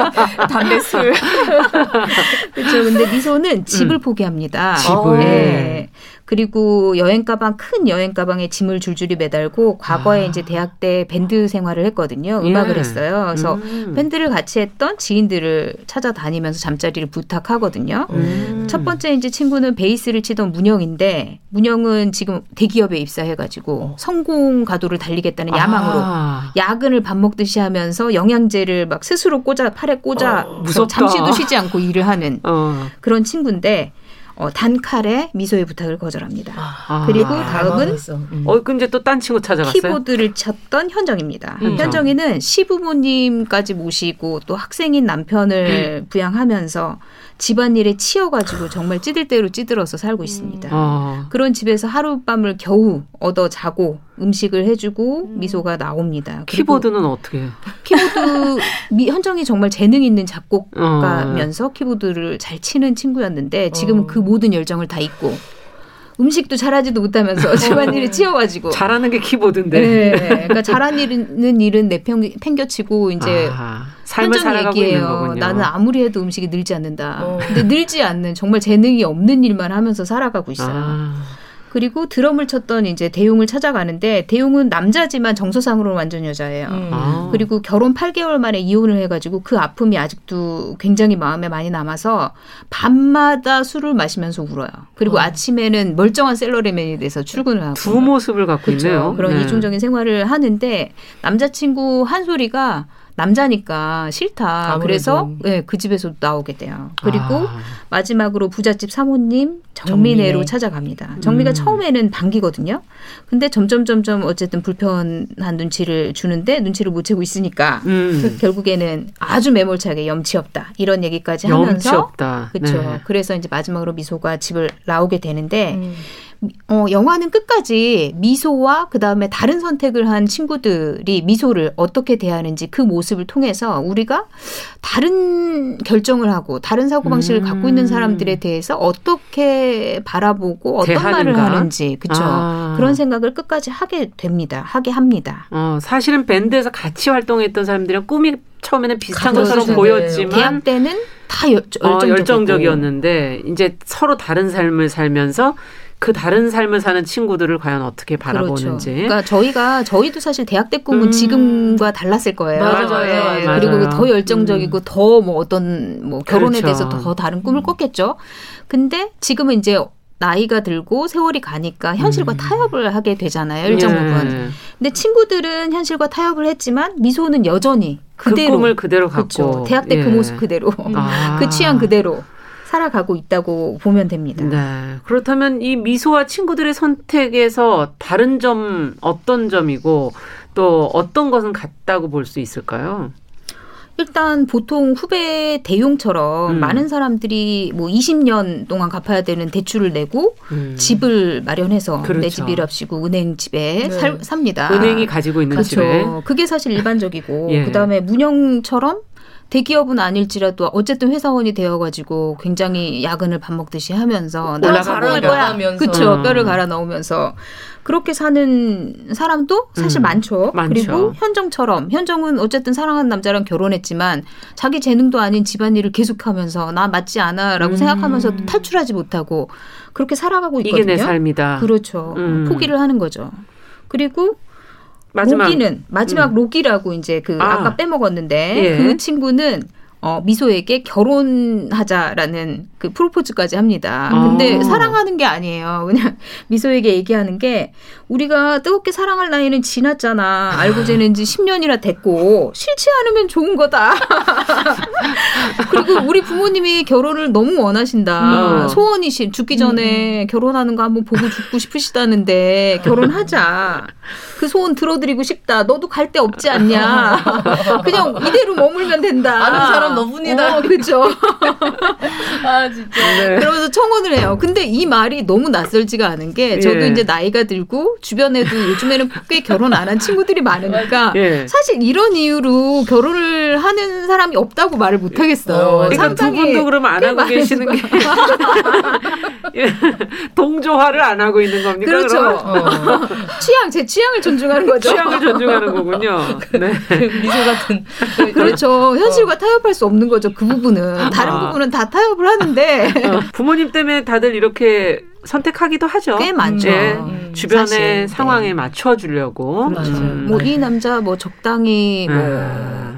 담배 술. 그렇죠. 근데 미소는 집을 포기합니다.
음. 집을.
네. 그리고 여행 가방 큰 여행 가방에 짐을 줄줄이 매달고 과거에
아.
이제 대학 때 밴드 생활을 했거든요. 음악을
예.
했어요. 그래서
음.
밴드를 같이 했던 지인들을 찾아다니면서 잠자리를 부탁하거든요.
음.
첫 번째 이제 친구는 베이스를 치던 문영인데 문영은 지금 대기업에 입사해가지고 성공 가도를 달리겠다는 야망으로
아.
야근을 밥 먹듯이 하면서 영양제를 막 스스로 꽂아 팔에 꽂아
어.
잠시도 쉬지 않고 일을 하는
어.
그런 친구인데 어, 단칼에 미소의 부탁을 거절합니다.
아.
그리고
아,
다음은
망했어. 음.
어, 근데 또 딴 친구 찾아갔어요?
키보드를 쳤던 현정입니다.
음.
현정이는 시부모님까지 모시고 또 학생인 남편을 부양하면서 집안일에 치여가지고 정말 찌들 대로 찌들어서 살고 있습니다.
어.
그런 집에서 하룻밤을 겨우 얻어 자고 음식을 해주고 미소가 나옵니다.
키보드는 어떻게 해요?
키보드 미, 현정이 정말 재능 있는
어.
작곡가면서 키보드를 잘 치는 친구였는데 지금은
어.
그 모든 열정을 다 잊고 음식도 잘하지도 못하면서 집안일에 치여가지고
잘하는 게 키보드인데.
네, 그러니까 잘하는 일은 내팽 팽겨치고 이제
아, 삶을 살아가고 있는
얘기예요.
거군요.
나는 아무리 해도 음식이 늘지 않는다.
어.
근데 늘지 않는 정말 재능이 없는 일만 하면서 살아가고 있어요.
아,
그리고 드럼을 쳤던 이제 대용을 찾아가는데 대용은 남자지만 정서상으로 완전 여자예요.
음.
아.
그리고 결혼 8개월 만에 이혼을 해가지고 그 아픔이 아직도 굉장히 마음에 많이 남아서 밤마다 술을 마시면서 울어요. 그리고 아침에는 멀쩡한 셀러리맨이 돼서 출근을 하고.
두 모습을 갖고
그렇죠.
있네요.
그런
네.
이중적인 생활을 하는데 남자친구 한 소리가 남자니까 싫다.
아무래도.
그래서 네, 그 집에서 나오게 돼요. 그리고
아,
마지막으로 부잣집 사모님 정민혜로
정민혜.
찾아갑니다. 정미가
음.
처음에는 반기거든요. 근데 점점 점점 어쨌든 불편한 눈치를 주는데 눈치를 못 채고 있으니까
음.
결국에는 아주 매몰차게 염치 없다 이런 얘기까지
염치
하면서
없다.
그렇죠.
네.
그래서 이제 마지막으로 미소가 집을 나오게 되는데
음.
어, 영화는 끝까지 미소와 그 다음에 다른 선택을 한 친구들이 미소를 어떻게 대하는지 그 모습을 통해서 우리가 다른 결정을 하고 다른 사고방식을
음.
갖고 있는 사람들에 대해서 어떻게 바라보고 어떤 말을
대하는가?
하는지 그쵸
아.
그런 생각을 끝까지 하게 됩니다. 하게 합니다.
어, 사실은 밴드에서 같이 활동했던 사람들이랑 꿈이 처음에는 비슷한
그렇죠.
것처럼
네.
보였지만
대학 때는 다 열,
어, 열정적이었는데 이제 서로 다른 삶을 살면서 그 다른 삶을 사는 친구들을 과연 어떻게 바라보는지.
그렇죠. 그러니까 저희가 저희도 사실 대학 때 꿈은
음.
지금과 달랐을 거예요.
맞아요,
예,
맞아요.
그리고
맞아요.
더 열정적이고 더뭐 어떤 뭐 결혼에
그렇죠.
대해서 더 다른 꿈을 꿨겠죠. 근데 지금은 이제 나이가 들고 세월이 가니까 현실과
음.
타협을 하게 되잖아요. 일정
예.
부분. 근데 친구들은 현실과 타협을 했지만 미소는 여전히
그
그대로
꿈을 그대로
그렇죠.
갖고
대학 때그
예.
모습 그대로
아.
그 취향 그대로 살아가고 있다고 보면 됩니다.
네. 그렇다면 이 미소와 친구들의 선택에서 다른 점 어떤 점이고 또 어떤 것은 같다고 볼 수 있을까요?
일단 보통 후배 대용처럼
음.
많은 사람들이 뭐 20년 동안 갚아야 되는 대출을 내고
음.
집을 마련해서
그렇죠.
내 집이랍시고 은행 집에
네.
살, 삽니다.
은행이 가지고 있는
그렇죠.
집에
그게 사실 일반적이고
예.
그다음에 문영처럼 대기업은 아닐지라도 어쨌든 회사원이 되어가지고 굉장히 야근을 밥 먹듯이 하면서 성공할 거야.
올라가면서.
그렇죠.
음.
뼈를 갈아 넣으면서 그렇게 사는 사람도 사실
음,
많죠.
많죠.
그리고 현정처럼 현정은 어쨌든 사랑하는 남자랑 결혼했지만 자기 재능도 아닌 집안일을 계속하면서 나 맞지 않아라고
음.
생각하면서 탈출하지 못하고 그렇게 살아가고 있거든요.
이게 내 삶이다.
그렇죠.
음.
포기를 하는 거죠. 그리고
마지막
로기는 마지막
음.
로기라고 이제 그
아.
아. 까 빼먹었는데
예.
그 친구는 어, 미소에게 결혼하자라는 그 프로포즈까지 합니다. 근데
아.
사랑하는 게 아니에요. 그냥 미소에게 얘기하는 게 우리가 뜨겁게 사랑할 나이는 지났잖아. 알고 지낸 지 10년이나 됐고 싫지 않으면 좋은 거다. 그리고 우리 부모님이 결혼을 너무 원하신다.
어.
소원이신 죽기 전에 결혼하는 거 한번 보고 죽고 싶으시다는데 결혼하자. 그 소원 들어드리고 싶다. 너도 갈 데 없지 않냐. 그냥 이대로 머물면 된다.
아는 사람 너뿐이다.
어, 그죠.
아 진짜.
네.
그러면서 청혼을 해요. 근데 이 말이 너무 낯설지가 않은 게 저도
예.
이제 나이가 들고 주변에도 요즘에는 꽤 결혼 안 한 친구들이 많으니까
예.
사실 이런 이유로 결혼을 하는 사람이 없다고 말을 못 하겠어요.
어,
그러니까 두 분도 그러면
안꽤
하고 계시는 게 예. 동조화를 안 하고 있는 겁니까?
그렇죠.
어.
취향 제 취향을 존중하는 거죠.
취향을 존중하는 거군요. 네.
미소 같은.
그렇죠. 현실과 타협할 수 없는 거죠. 그 부분은 다른
아.
부분은 다 타협을 하는데
어, 부모님 때문에 다들 이렇게 선택하기도 하죠.
꽤 많죠.
예.
음,
주변의
사실,
상황에
네.
맞춰 주려고.
그렇죠.
음.
뭐이 남자 뭐 적당히 뭐
아.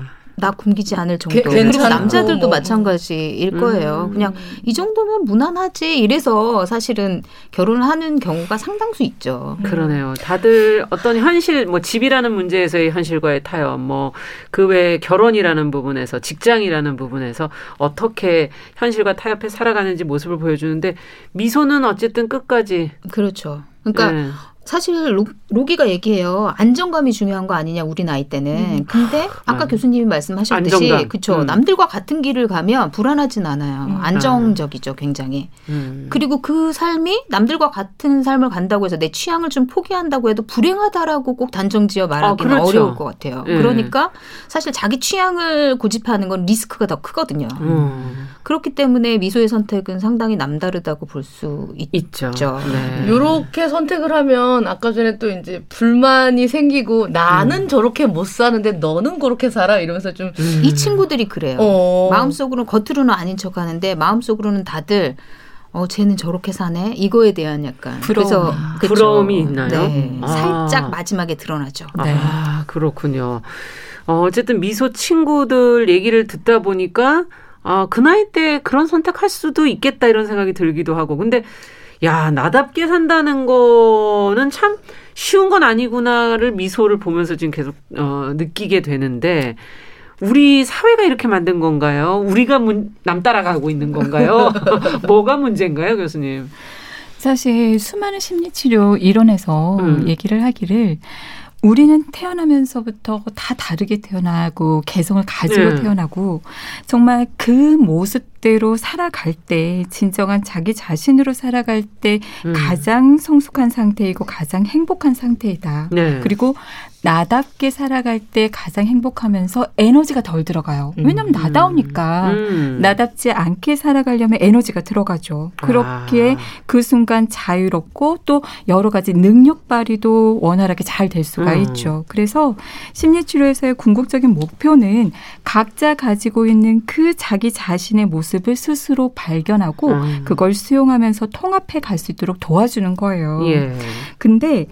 나 굶기지 않을 정도.
게-
그리고 남자들도
뭐.
마찬가지일 거예요.
음.
그냥 이 정도면 무난하지. 이래서 사실은 결혼을 하는 경우가 상당수 있죠.
그러네요. 다들 어떤 현실, 뭐 집이라는 문제에서의 현실과의 타협, 뭐 그 외에 결혼이라는 부분에서 직장이라는 부분에서 어떻게 현실과 타협해 살아가는지 모습을 보여주는데 미소는 어쨌든 끝까지.
그렇죠. 그러니까
네.
사실 로, 로기가 얘기해요. 안정감이 중요한 거 아니냐 우리 나이 때는. 근데 아까
아.
교수님이 말씀하셨듯이
안정감.
그렇죠.
음.
남들과 같은 길을 가면 불안하진 않아요.
음.
안정적이죠, 굉장히.
음.
그리고 그 삶이 남들과 같은 삶을 간다고 해서 내 취향을 좀 포기한다고 해도 불행하다라고 꼭 단정지어 말하기는
아, 그렇죠.
어려울 것 같아요.
예.
그러니까 사실 자기 취향을 고집하는 건 리스크가 더 크거든요.
음.
그렇기 때문에 미소의 선택은 상당히 남다르다고 볼 수 있죠.
있죠. 네.
요렇게 선택을 하면 아까 전에 또 이제 불만이 생기고 나는 저렇게 못 사는데 너는 그렇게 살아 이러면서 좀
음.
이 친구들이 그래요.
어.
마음속으로는 겉으로는 아닌 척하는데 마음속으로는 다들 어 쟤는 저렇게 사네 이거에 대한 약간
부러움.
그래서 그쵸.
부러움이 있나요?
네,
아.
살짝 마지막에 드러나죠.
네.
아, 그렇군요. 어, 어쨌든 미소 친구들 얘기를 듣다 보니까 아, 그 나이 때 그런 선택할 수도 있겠다 이런 생각이 들기도 하고. 근데 야, 나답게 산다는 거는 참 쉬운 건 아니구나를 미소를 보면서 지금 계속 어, 느끼게 되는데 우리 사회가 이렇게 만든 건가요? 우리가 문, 남 따라가고 있는 건가요? 뭐가 문제인가요, 교수님?
사실 수많은 심리치료 이론에서
음.
얘기를 하기를 우리는 태어나면서부터 다 다르게 태어나고 개성을 가지고
네.
태어나고 정말 그 모습대로 살아갈 때 진정한 자기 자신으로 살아갈 때
음.
가장 성숙한 상태이고 가장 행복한 상태이다.
네.
그리고 나답게 살아갈 때 가장 행복하면서 에너지가 덜 들어가요. 왜냐하면
음.
나다우니까.
음.
나답지 않게 살아가려면 에너지가 들어가죠. 그렇게
아.
그 순간 자유롭고 또 여러 가지 능력 발휘도 원활하게 잘 될 수가
음.
있죠. 그래서 심리치료에서의 궁극적인 목표는 각자 가지고 있는 그 자기 자신의 모습을 스스로 발견하고
음.
그걸 수용하면서 통합해 갈 수 있도록 도와주는 거예요.
예.
근데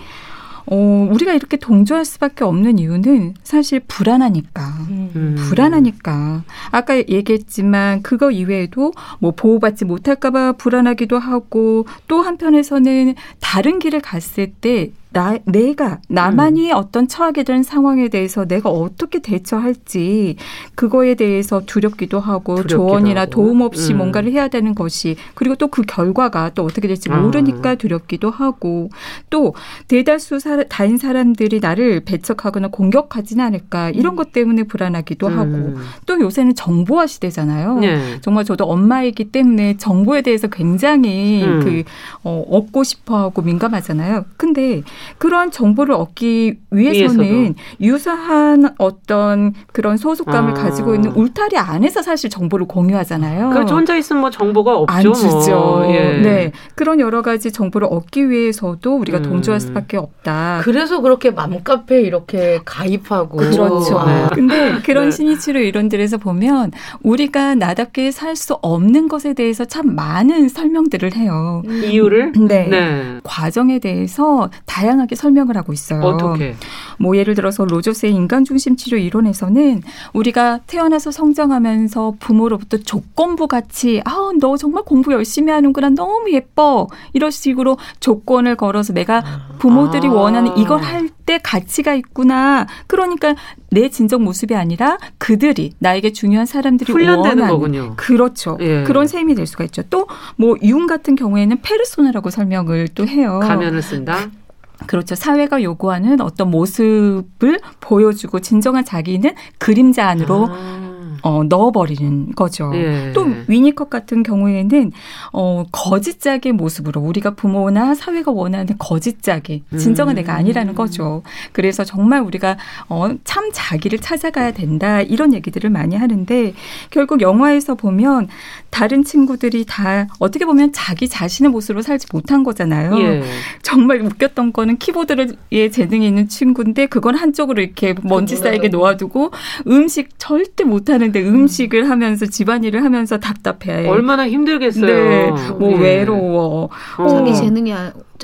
어, 우리가 이렇게 동조할 수밖에 없는 이유는 사실 불안하니까.
음.
불안하니까 아까 얘기했지만 그거 이외에도 뭐 보호받지 못할까봐 불안하기도 하고 또 한편에서는 다른 길을 갔을 때 나 내가 나만이 음. 어떤 처하게 된 상황에 대해서 내가 어떻게 대처할지 그거에 대해서 두렵기도 하고 두렵기도 조언이나 하고. 도움 없이 음. 뭔가를 해야 되는 것이 그리고 또 그 결과가 또 어떻게 될지 모르니까 아. 두렵기도 하고 또 대다수 사, 다인 사람들이 나를 배척하거나 공격하지는 않을까 이런 음. 것 때문에 불안하기도 음. 하고 또 요새는 정보화 시대잖아요. 네. 정말 저도 엄마이기 때문에 정보에 대해서 굉장히 음. 그 어, 얻고 싶어하고 민감하잖아요. 근데 그러한 정보를 얻기 위해서는 위해서도. 유사한 어떤 그런 소속감을 아. 가지고 있는 울타리 안에서 사실 정보를 공유하잖아요.
그렇죠. 혼자 있으면 뭐 정보가 없죠.
안 주죠. 뭐. 예. 네. 그런 여러 가지 정보를 얻기 위해서도 우리가 음. 동조할 수밖에 없다.
그래서 그렇게 맘카페 이렇게 가입하고
그렇죠. 아. 근데 그런 네. 신의치료 이론들에서 보면 우리가 나답게 살 수 없는 것에 대해서 참 많은 설명들을 해요.
이유를?
네. 네. 과정에 대해서 다양 하게 설명을 하고 있어요.
어떻게?
뭐 예를 들어서 로저스의 인간 중심 치료 이론에서는 우리가 태어나서 성장하면서 부모로부터 조건부 같이 아 너 정말 공부 열심히 하는구나 너무 예뻐 이런 식으로 조건을 걸어서 내가 부모들이 아. 원하는 이걸 할 때 가치가 있구나 그러니까 내 진정 모습이 아니라 그들이 나에게 중요한 사람들이
훈련되는
원하는
거군요.
그렇죠. 예. 그런 셈이 될 수가 있죠. 또뭐융 같은 경우에는 페르소나라고 설명을 또 해요.
가면을 쓴다.
그렇죠. 사회가 요구하는 어떤 모습을 보여주고 진정한 자기는 그림자 안으로 아. 어, 넣어버리는 거죠. 예. 또 위니컷 같은 경우에는 어, 거짓짝의 모습으로 우리가 부모나 사회가 원하는 거짓짝이 진정한 음. 내가 아니라는 거죠. 그래서 정말 우리가 어, 참 자기를 찾아가야 된다 이런 얘기들을 많이 하는데 결국 영화에서 보면 다른 친구들이 다 어떻게 보면 자기 자신의 모습으로 살지 못한 거잖아요. 예. 정말 웃겼던 거는 키보드에 재능이 있는 친구인데 그건 한쪽으로 이렇게 먼지 쌓이게 놓아두고 음식 절대 못하는 하는데 음식을 하면서 집안일을 하면서 답답해.
얼마나 힘들겠어요. 네,
뭐 예. 외로워.
어. 자기 재능이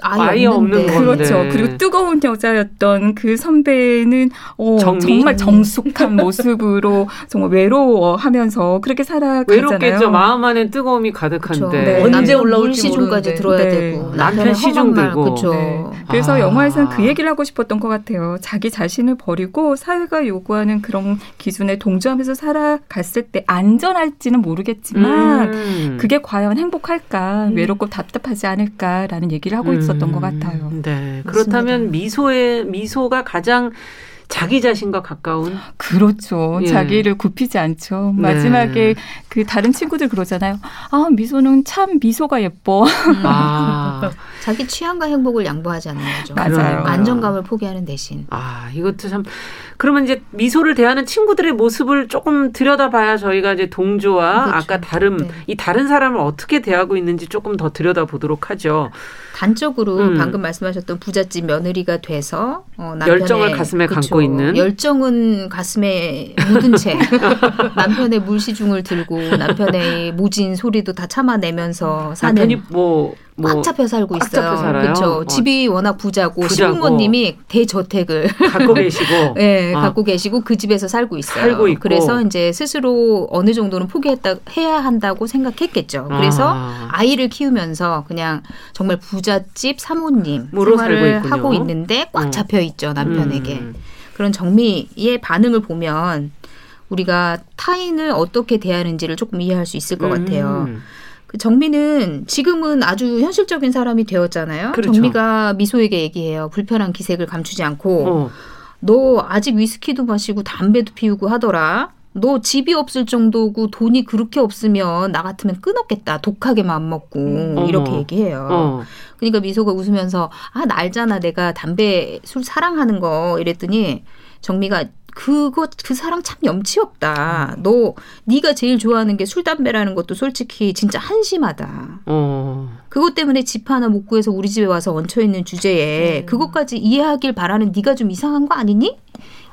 아예, 아예 없는
그렇죠. 그리고 뜨거운 여자였던 그 선배는 어, 정말 정숙한 모습으로 정말 외로워하면서 그렇게 살아가잖아요.
외롭겠죠. 마음 안에 뜨거움이 가득한데
네. 언제 올라올지 시중까지 들어야 네. 되고
남편 시중 되고.
그렇죠. 네. 그래서 아. 영화에서는 그 얘기를 하고 싶었던 것 같아요. 자기 자신을 버리고 사회가 요구하는 그런 기준에 동조하면서 살아갔을 때 안전할지는 모르겠지만 음. 그게 과연 행복할까, 음. 외롭고 답답하지 않을까라는 얘기를 하고 음. 있었던 것 같아요.
네. 그렇다면 미소의 미소가 가장 자기 자신과 가까운
그렇죠. 예. 자기를 굽히지 않죠. 네. 마지막에 그 다른 친구들 그러잖아요. 아 미소는 참 미소가 예뻐. 아.
자기 취향과 행복을 양보하지 않는 거죠.
맞아요.
안정감을 포기하는 대신.
아 이것도 참 그러면 이제 미소를 대하는 친구들의 모습을 조금 들여다봐야 저희가 이제 동조와 그렇죠. 아까 다른 네. 이 다른 사람을 어떻게 대하고 있는지 조금 더 들여다보도록 하죠.
단적으로 음. 방금 말씀하셨던 부잣집 며느리가 돼서
어, 남편의 열정을 가슴에 그쵸, 감고 있는
열정은 가슴에 묻은 채 남편의 물시중을 들고 남편의 모진 소리도 다 참아내면서 사는
남편이 뭐
꽉 잡혀 살고 있어요. 그렇죠. 어. 집이 워낙 부자고, 시부모님이 대저택을
갖고 계시고,
네, 아. 갖고 계시고 그 집에서 살고 있어요. 살고 있고. 그래서 이제 스스로 어느 정도는 포기했다 해야 한다고 생각했겠죠. 그래서 아. 이를 키우면서 그냥 정말 부잣집 사모님 생활을 하고 있는데 꽉 어. 잡혀 있죠 남편에게. 음. 그런 정미의 반응을 보면 우리가 타인을 어떻게 대하는지를 조금 이해할 수 있을 것 음. 같아요. 그 정미는 지금은 아주 현실적인 사람이 되었잖아요. 그렇죠. 정미가 미소에게 얘기해요. 불편한 기색을 감추지 않고 어. 너 아직 위스키도 마시고 담배도 피우고 하더라. 너 집이 없을 정도고 돈이 그렇게 없으면 나 같으면 끊었겠다. 독하게 마음 먹고 음. 이렇게 얘기해요. 어. 그러니까 미소가 웃으면서 아, 나 알잖아. 내가 담배 술 사랑하는 거 이랬더니 정미가 그거 그 사랑 참 염치 없다. 음. 너 네가 제일 좋아하는 게 술 담배라는 것도 솔직히 진짜 한심하다. 어. 그것 때문에 집 하나 못 구해서 우리 집에 와서 얹혀 있는 주제에 음. 그것까지 이해하길 바라는 네가 좀 이상한 거 아니니?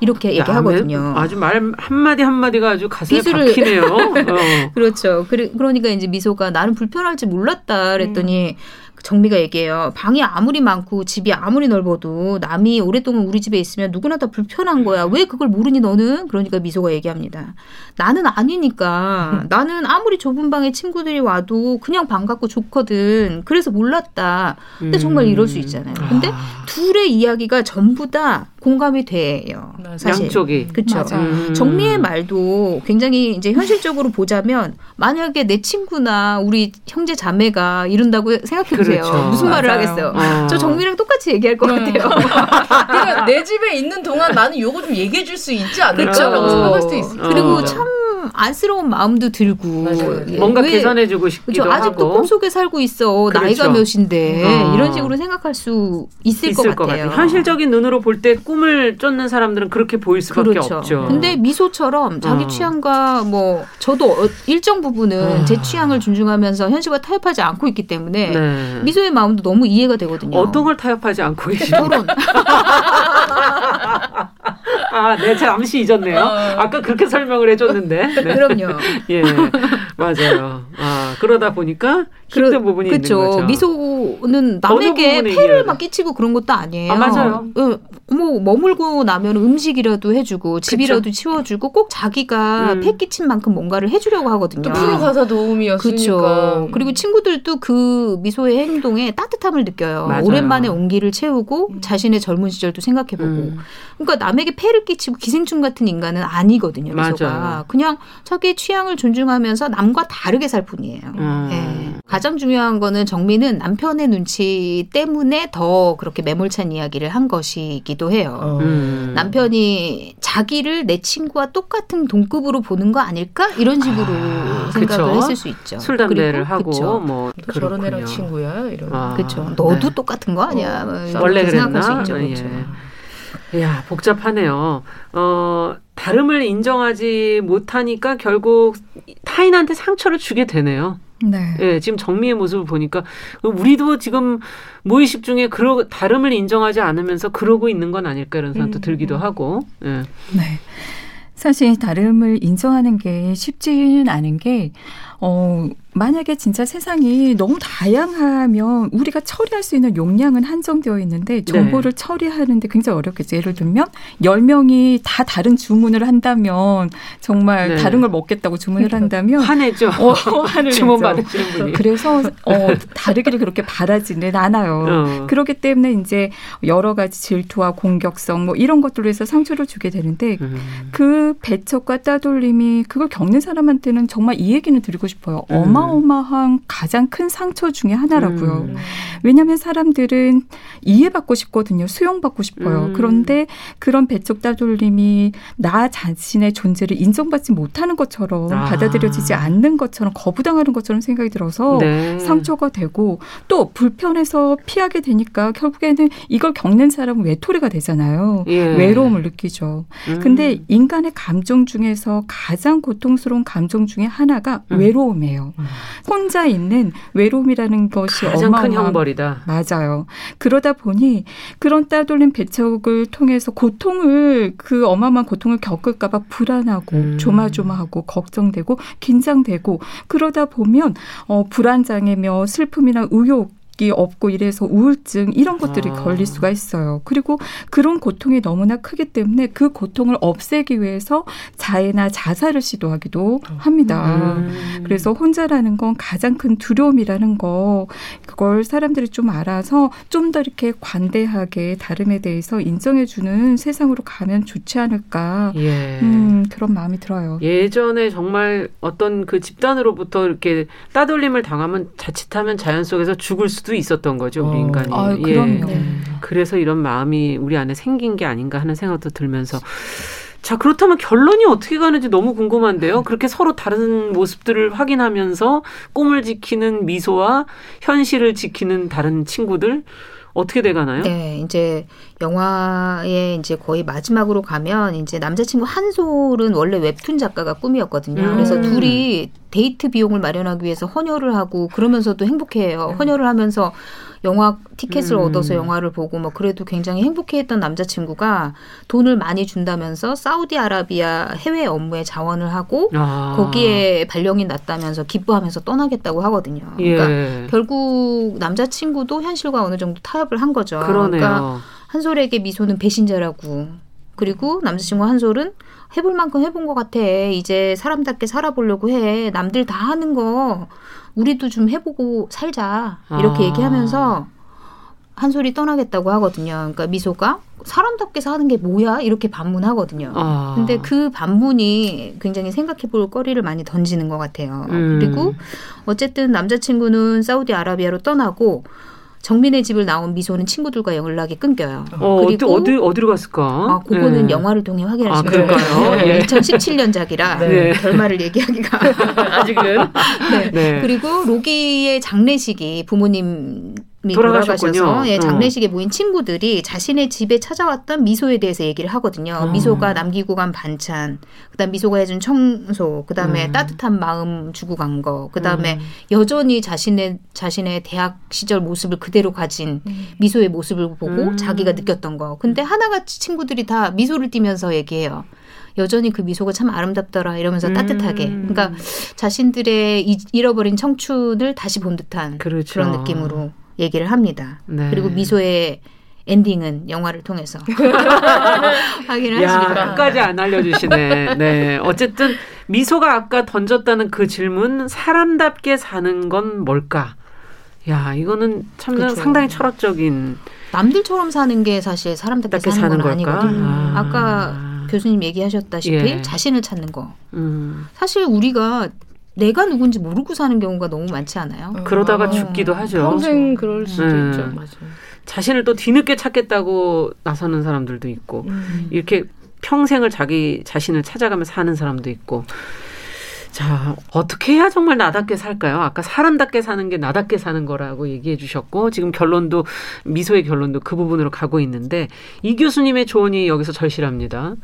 이렇게 얘기하거든요.
아주 말 한마디 한마디가 아주 가슴에 박히네요. 어.
그렇죠. 그러니까 이제 미소가 나는 불편할지 몰랐다 그랬더니 음. 정미가 얘기해요. 방이 아무리 많고 집이 아무리 넓어도 남이 오랫동안 우리 집에 있으면 누구나 다 불편한 거야. 왜 그걸 모르니 너는? 그러니까 미소가 얘기합니다. 나는 아니니까. 나는 아무리 좁은 방에 친구들이 와도 그냥 반갑고 좋거든. 그래서 몰랐다. 근데 정말 이럴 수 있잖아요. 근데 아. 둘의 이야기가 전부 다 공감이 돼요.
사실. 양쪽이.
그렇죠. 음. 정리의 말도 굉장히 이제 현실적으로 보자면 만약에 내 친구나 우리 형제 자매가 이런다고 생각해 보세요. 그렇죠. 무슨 말을 맞아요. 하겠어요. 어. 저 정미랑 똑같이 얘기할 것 음. 같아요.
그러니까 내 집에 있는 동안 나는 요거 좀 얘기해 줄 수 있지 않을까라고 그렇죠. 생각할 수도 있어요.
그리고 어. 참 안쓰러운 마음도 들고
예. 뭔가 계산해주고 싶기도
그렇죠? 아직도
하고.
꿈속에 살고 있어 그렇죠. 나이가 몇인데 어. 이런 식으로 생각할 수 있을, 있을 것, 것, 같아요. 같아요.
현실적인 눈으로 볼때 꿈을 쫓는 사람들은 그렇게 보일 수밖에 그렇죠. 없죠.
근데 미소처럼 자기 어. 취향과 뭐 저도 어, 일정 부분은 어. 제 취향을 존중하면서 현실과 타협하지 않고 있기 때문에 네. 미소의 마음도 너무 이해가 되거든요.
어떤 걸 타협하지 않고 계시나요? 토론. 아, 네, 잠시 잊었네요. 어. 아까 그렇게 설명을 해줬는데. 네.
그럼요.
예, 맞아요. 아, 그러다 보니까 힘든 그러, 부분이 그쵸. 있는 거죠.
미소는 남에게 폐를 막 끼치고 그런 것도 아니에요.
아, 맞아요.
어, 뭐 머물고 나면 음식이라도 해주고 집이라도 그쵸? 치워주고 꼭 자기가 음. 폐 끼친 만큼 뭔가를 해주려고 하거든요. 또
프로 가사 도움이었으니까. 그렇죠.
그리고 친구들도 그 미소의 행동에 따뜻함을 느껴요. 맞아요. 오랜만에 온기를 채우고 음. 자신의 젊은 시절도 생각해보고. 음. 그러니까 남에게 폐를 끼치고 기생충 같은 인간은 아니거든요. 미소가 맞아요. 그냥 자기의 취향을 존중하면서 남과 다르게 살 뿐이에요. 음. 네. 가장 중요한 거는 정민은 남편의 눈치 때문에 더 그렇게 매몰찬 이야기를 한 것이기도 해요. 어. 음. 남편이 자기를 내 친구와 똑같은 동급으로 보는 거 아닐까 이런 식으로 아, 생각을 그쵸? 했을 수 있죠.
술 담배를 하고 그쵸? 뭐
저런 애랑 친구야 이런.
아. 그렇죠. 너도 네. 똑같은 거 아니야? 어.
원래 그랬나? 수 있죠. 예. 그렇죠. 야 복잡하네요. 어 다름을 인정하지 못하니까 결국 타인한테 상처를 주게 되네요. 네. 예, 지금 정미의 모습을 보니까 우리도 지금 무의식 중에 그러 다름을 인정하지 않으면서 그러고 있는 건 아닐까 이런 생각도 음. 들기도 하고. 예.
네. 사실 다름을 인정하는 게 쉽지는 않은 게 어, 만약에 진짜 세상이 너무 다양하면 우리가 처리할 수 있는 용량은 한정되어 있는데 네. 정보를 네. 처리하는데 굉장히 어렵겠죠. 예를 들면 열명이다 다른 주문을 한다면 정말 네. 다른 걸 먹겠다고 주문을 한다면
화내죠. 어, 화를 주문 받으시는 분이.
그래서 어, 다르기를 그렇게 바라지는 않아요. 어. 그렇기 때문에 이제 여러 가지 질투와 공격성 뭐 이런 것들로 해서 상처를 주게 되는데 음. 그 배척과 따돌림이 그걸 겪는 사람한테는 정말 이 얘기는 드리고 싶어요. 음. 어마어마한 가장 큰 상처 중에 하나라고요. 음. 왜냐하면 사람들은 이해받고 싶거든요. 수용받고 싶어요. 음. 그런데 그런 배척 따돌림이 나 자신의 존재를 인정받지 못하는 것처럼 아. 받아들여지지 않는 것처럼 거부당하는 것처럼 생각이 들어서 네. 상처가 되고 또 불편해서 피하게 되니까 결국에는 이걸 겪는 사람은 외톨이가 되잖아요. 예. 외로움을 느끼죠. 음. 근데 인간의 감정 중에서 가장 고통스러운 감정 중에 하나가 음. 외로움이에요. 음. 혼자 있는 외로움이라는 것이
가장 어마어마한, 큰 형벌이다.
맞아요. 그러다 보니 그런 따돌림 배척을 통해서 고통을 그 어마어마한 고통을 겪을까봐 불안하고 음. 조마조마하고 걱정되고 긴장되고 그러다 보면 어, 불안 장애며 슬픔이나 의욕 이 없고 이래서 우울증 이런 것들이 아. 걸릴 수가 있어요. 그리고 그런 고통이 너무나 크기 때문에 그 고통을 없애기 위해서 자해나 자살을 시도하기도 합니다. 음. 그래서 혼자라는 건 가장 큰 두려움이라는 거 그걸 사람들이 좀 알아서 좀 더 이렇게 관대하게 다름에 대해서 인정해주는 세상으로 가면 좋지 않을까 예. 음, 그런 마음이 들어요.
예전에 정말 어떤 그 집단으로부터 이렇게 따돌림을 당하면 자칫하면 자연 속에서 죽을 수 수도 있었던 거죠, 우리 어. 인간이.
아, 그럼요. 예.
그래서 이런 마음이 우리 안에 생긴 게 아닌가 하는 생각도 들면서 자, 그렇다면 결론이 어떻게 가는지 너무 궁금한데요. 그렇게 서로 다른 모습들을 확인하면서 꿈을 지키는 미소와 현실을 지키는 다른 친구들 어떻게 돼가나요?
네, 이제 영화의 이제 거의 마지막으로 가면 이제 남자친구 한솔은 원래 웹툰 작가가 꿈이었거든요. 음. 그래서 둘이 데이트 비용을 마련하기 위해서 헌혈을 하고 그러면서도 행복해해요. 음. 헌혈을 하면서 영화 티켓을 음. 얻어서 영화를 보고 뭐 그래도 굉장히 행복해했던 남자친구가 돈을 많이 준다면서 사우디아라비아 해외 업무에 자원을 하고 아. 거기에 발령이 났다면서 기뻐하면서 떠나겠다고 하거든요. 예. 그러니까 결국 남자친구도 현실과 어느 정도 타협을 한 거죠.
그러네요.
그러니까 한솔에게 미소는 배신자라고 그리고 남자친구 한솔은 해볼 만큼 해본 것 같아. 이제 사람답게 살아보려고 해. 남들 다 하는 거 우리도 좀 해보고 살자. 이렇게 아. 얘기하면서 한 소리 떠나겠다고 하거든요. 그러니까 미소가 사람답게 사는 게 뭐야? 이렇게 반문하거든요. 아. 근데 그 반문이 굉장히 생각해 볼 거리를 많이 던지는 것 같아요. 음. 그리고 어쨌든 남자친구는 사우디아라비아로 떠나고 정민의 집을 나온 미소는 친구들과 연락이 끊겨요.
어, 그리고 어디 어디 로 갔을까? 아,
그거는 네. 영화를 통해 확인하시면 아, 그럴까요? 네. 2017년작이라 네. 결말을 얘기하기가
아직은.
네. 네. 그리고 로기의 장례식이 부모님 돌아가셔서 예, 어. 장례식에 모인 친구들이 자신의 집에 찾아왔던 미소에 대해서 얘기를 하거든요. 어. 미소가 남기고 간 반찬, 그다음 미소가 해준 청소, 그다음에 음. 따뜻한 마음 주고 간 거, 그다음에 음. 여전히 자신의 자신의 대학 시절 모습을 그대로 가진 음. 미소의 모습을 보고 음. 자기가 느꼈던 거. 근데 하나같이 친구들이 다 미소를 띠면서 얘기해요. 여전히 그 미소가 참 아름답더라 이러면서 음. 따뜻하게 그러니까 자신들의 잃어버린 청춘을 다시 본 듯한 그렇죠. 그런 느낌으로 얘기를 합니다. 네. 그리고 미소의 엔딩은 영화를 통해서 확인을 하시기
끝까지 안 알려주시네. 네. 어쨌든 미소가 아까 던졌다는 그 질문 사람답게 사는 건 뭘까? 야 이거는 참 그렇죠. 상당히 철학적인
남들처럼 사는 게 사실 사람답게 사는, 사는 건 아니거든요. 아. 까 교수님 얘기하셨다시피 예. 자신을 찾는 거. 음. 사실 우리가 내가 누군지 모르고 사는 경우가 너무 많지 않아요?
어. 그러다가 죽기도 하죠.
평생 그럴 수도 네. 있죠. 맞아요.
자신을 또 뒤늦게 찾겠다고 나서는 사람들도 있고 음. 이렇게 평생을 자기 자신을 찾아가며 사는 사람도 있고 자, 어떻게 해야 정말 나답게 살까요? 아까 사람답게 사는 게 나답게 사는 거라고 얘기해 주셨고, 지금 결론도, 미소의 결론도 그 부분으로 가고 있는데, 이 교수님의 조언이 여기서 절실합니다.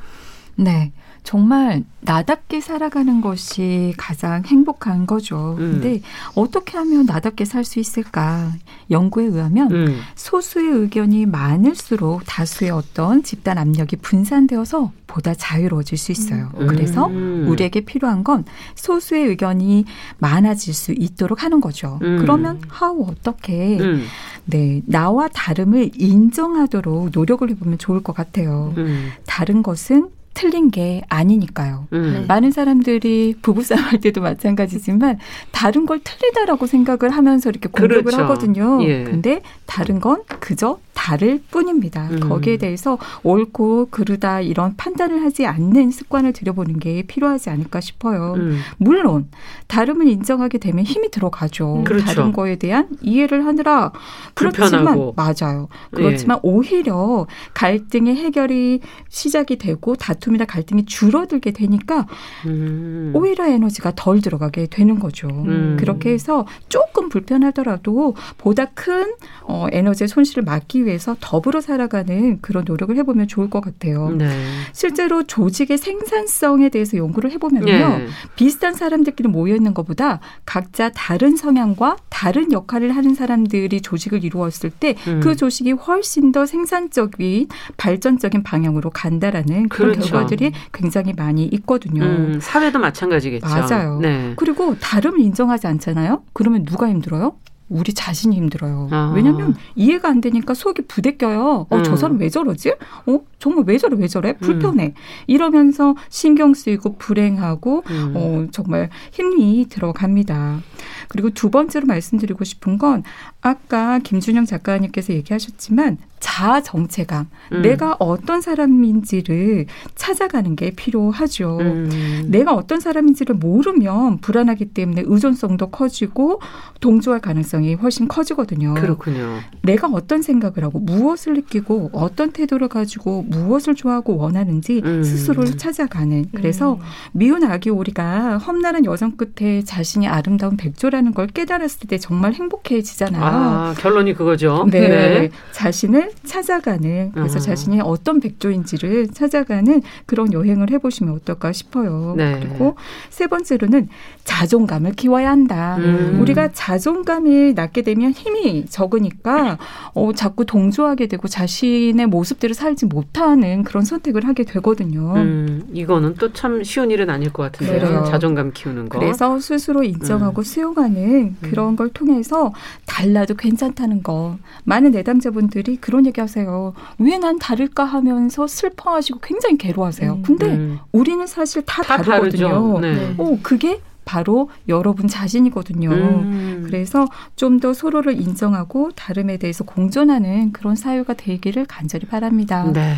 네. 정말 나답게 살아가는 것이 가장 행복한 거죠. 음. 근데 어떻게 하면 나답게 살 수 있을까? 연구에 의하면 음. 소수의 의견이 많을수록 다수의 어떤 집단 압력이 분산되어서 보다 자유로워질 수 있어요. 음. 그래서 우리에게 필요한 건 소수의 의견이 많아질 수 있도록 하는 거죠. 음. 그러면 하우 어떻게 음. 네 나와 다름을 인정하도록 노력을 해보면 좋을 것 같아요. 음. 다른 것은 틀린 게 아니니까요. 음. 네. 많은 사람들이 부부싸움 할 때도 마찬가지지만 다른 걸 틀리다라고 생각을 하면서 이렇게 공격을 그렇죠. 하거든요. 예. 근데 다른 건 그저 다를 뿐입니다. 음. 거기에 대해서 옳고 그르다 이런 판단을 하지 않는 습관을 들여보는 게 필요하지 않을까 싶어요. 음. 물론 다름을 인정하게 되면 힘이 들어가죠. 음. 그렇죠. 다른 거에 대한 이해를 하느라 그렇지만 맞아요. 그렇지만 예. 오히려 갈등의 해결이 시작이 되고 다툼이나 갈등이 줄어들게 되니까 음. 오히려 에너지가 덜 들어가게 되는 거죠. 음. 그렇게 해서 조금 불편하더라도 보다 큰 어, 에너지의 손실을 막기 위해 위해서 더불어 살아가는 그런 노력을 해보면 좋을 것 같아요. 네. 실제로 조직의 생산성에 대해서 연구를 해보면요. 네. 비슷한 사람들끼리 모여 있는 것보다 각자 다른 성향과 다른 역할을 하는 사람들이 조직을 이루었을 때그 음. 그 조직이 훨씬 더 생산적인 발전적인 방향으로 간다라는 그런 그렇죠. 결과들이 굉장히 많이 있거든요. 음,
사회도 마찬가지겠죠.
맞아요. 네. 그리고 다름을 인정하지 않잖아요. 그러면 누가 힘들어요? 우리 자신이 힘들어요. 아. 왜냐면 이해가 안 되니까 속이 부대껴요. 어, 음. 저 사람 왜 저러지? 어, 정말 왜 저래, 왜 저래? 불편해. 음. 이러면서 신경 쓰이고 불행하고, 음. 어, 정말 힘이 들어갑니다. 그리고 두 번째로 말씀드리고 싶은 건 아까 김준영 작가님께서 얘기하셨지만 자아 정체감, 음. 내가 어떤 사람인지를 찾아가는 게 필요하죠. 음. 내가 어떤 사람인지를 모르면 불안하기 때문에 의존성도 커지고 동조할 가능성이 훨씬 커지거든요.
그렇군요.
내가 어떤 생각을 하고 무엇을 느끼고 어떤 태도를 가지고 무엇을 좋아하고 원하는지 음. 스스로를 찾아가는. 그래서 음. 미운 아기 오리가 험난한 여정 끝에 자신이 아름다운 백조라는 걸 깨달았을 때 정말 행복해지잖아요.
아, 결론이 그거죠.
네. 네. 자신을 찾아가는 그래서 음. 자신이 어떤 백조인지를 찾아가는 그런 여행을 해보시면 어떨까 싶어요. 네. 그리고 세 번째로는 자존감을 키워야 한다. 음. 우리가 자존감이 낮게 되면 힘이 적으니까 어, 자꾸 동조하게 되고 자신의 모습대로 살지 못하는 그런 선택을 하게 되거든요. 음,
이거는 또 참 쉬운 일은 아닐 것 같은데요. 그래요. 자존감 키우는 거.
그래서 스스로 인정하고 음. 수용하는 그런 걸 통해서 달라도 괜찮다는 거. 많은 내담자분들이 그런 얘기 하세요. 왜 난 다를까 하면서 슬퍼하시고 굉장히 괴로워하세요. 음. 근데 음. 우리는 사실 다, 다 다르거든요. 네. 어, 그게 바로 여러분 자신이거든요. 음. 그래서 좀 더 서로를 인정하고 다름에 대해서 공존하는 그런 사유가 되기를 간절히 바랍니다.
네.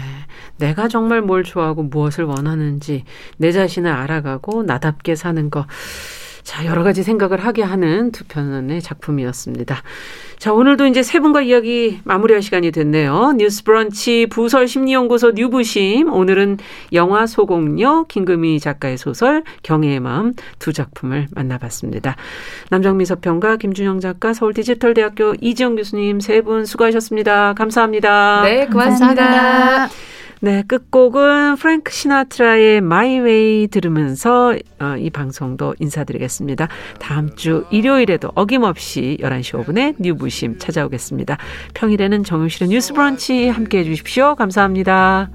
내가 정말 뭘 좋아하고 무엇을 원하는지 내 자신을 알아가고 나답게 사는 것. 자, 여러 가지 생각을 하게 하는 두 편의 작품이었습니다. 자, 오늘도 이제 세 분과 이야기 마무리할 시간이 됐네요. 뉴스 브런치 부설 심리연구소 뉴부심. 오늘은 영화 소공녀 김금희 작가의 소설 경애의 마음 두 작품을 만나봤습니다. 남정미 서평가 김준영 작가 서울 디지털대학교 이지영 교수님 세 분 수고하셨습니다. 감사합니다.
네, 고맙습니다. 감사합니다.
네, 끝곡은 프랭크 시나트라의 My Way 들으면서 어, 이 방송도 인사드리겠습니다. 다음 주 일요일에도 어김없이 11시 5분에 뉴부심 찾아오겠습니다. 평일에는 정용실의 뉴스 브런치 함께 해 주십시오. 감사합니다.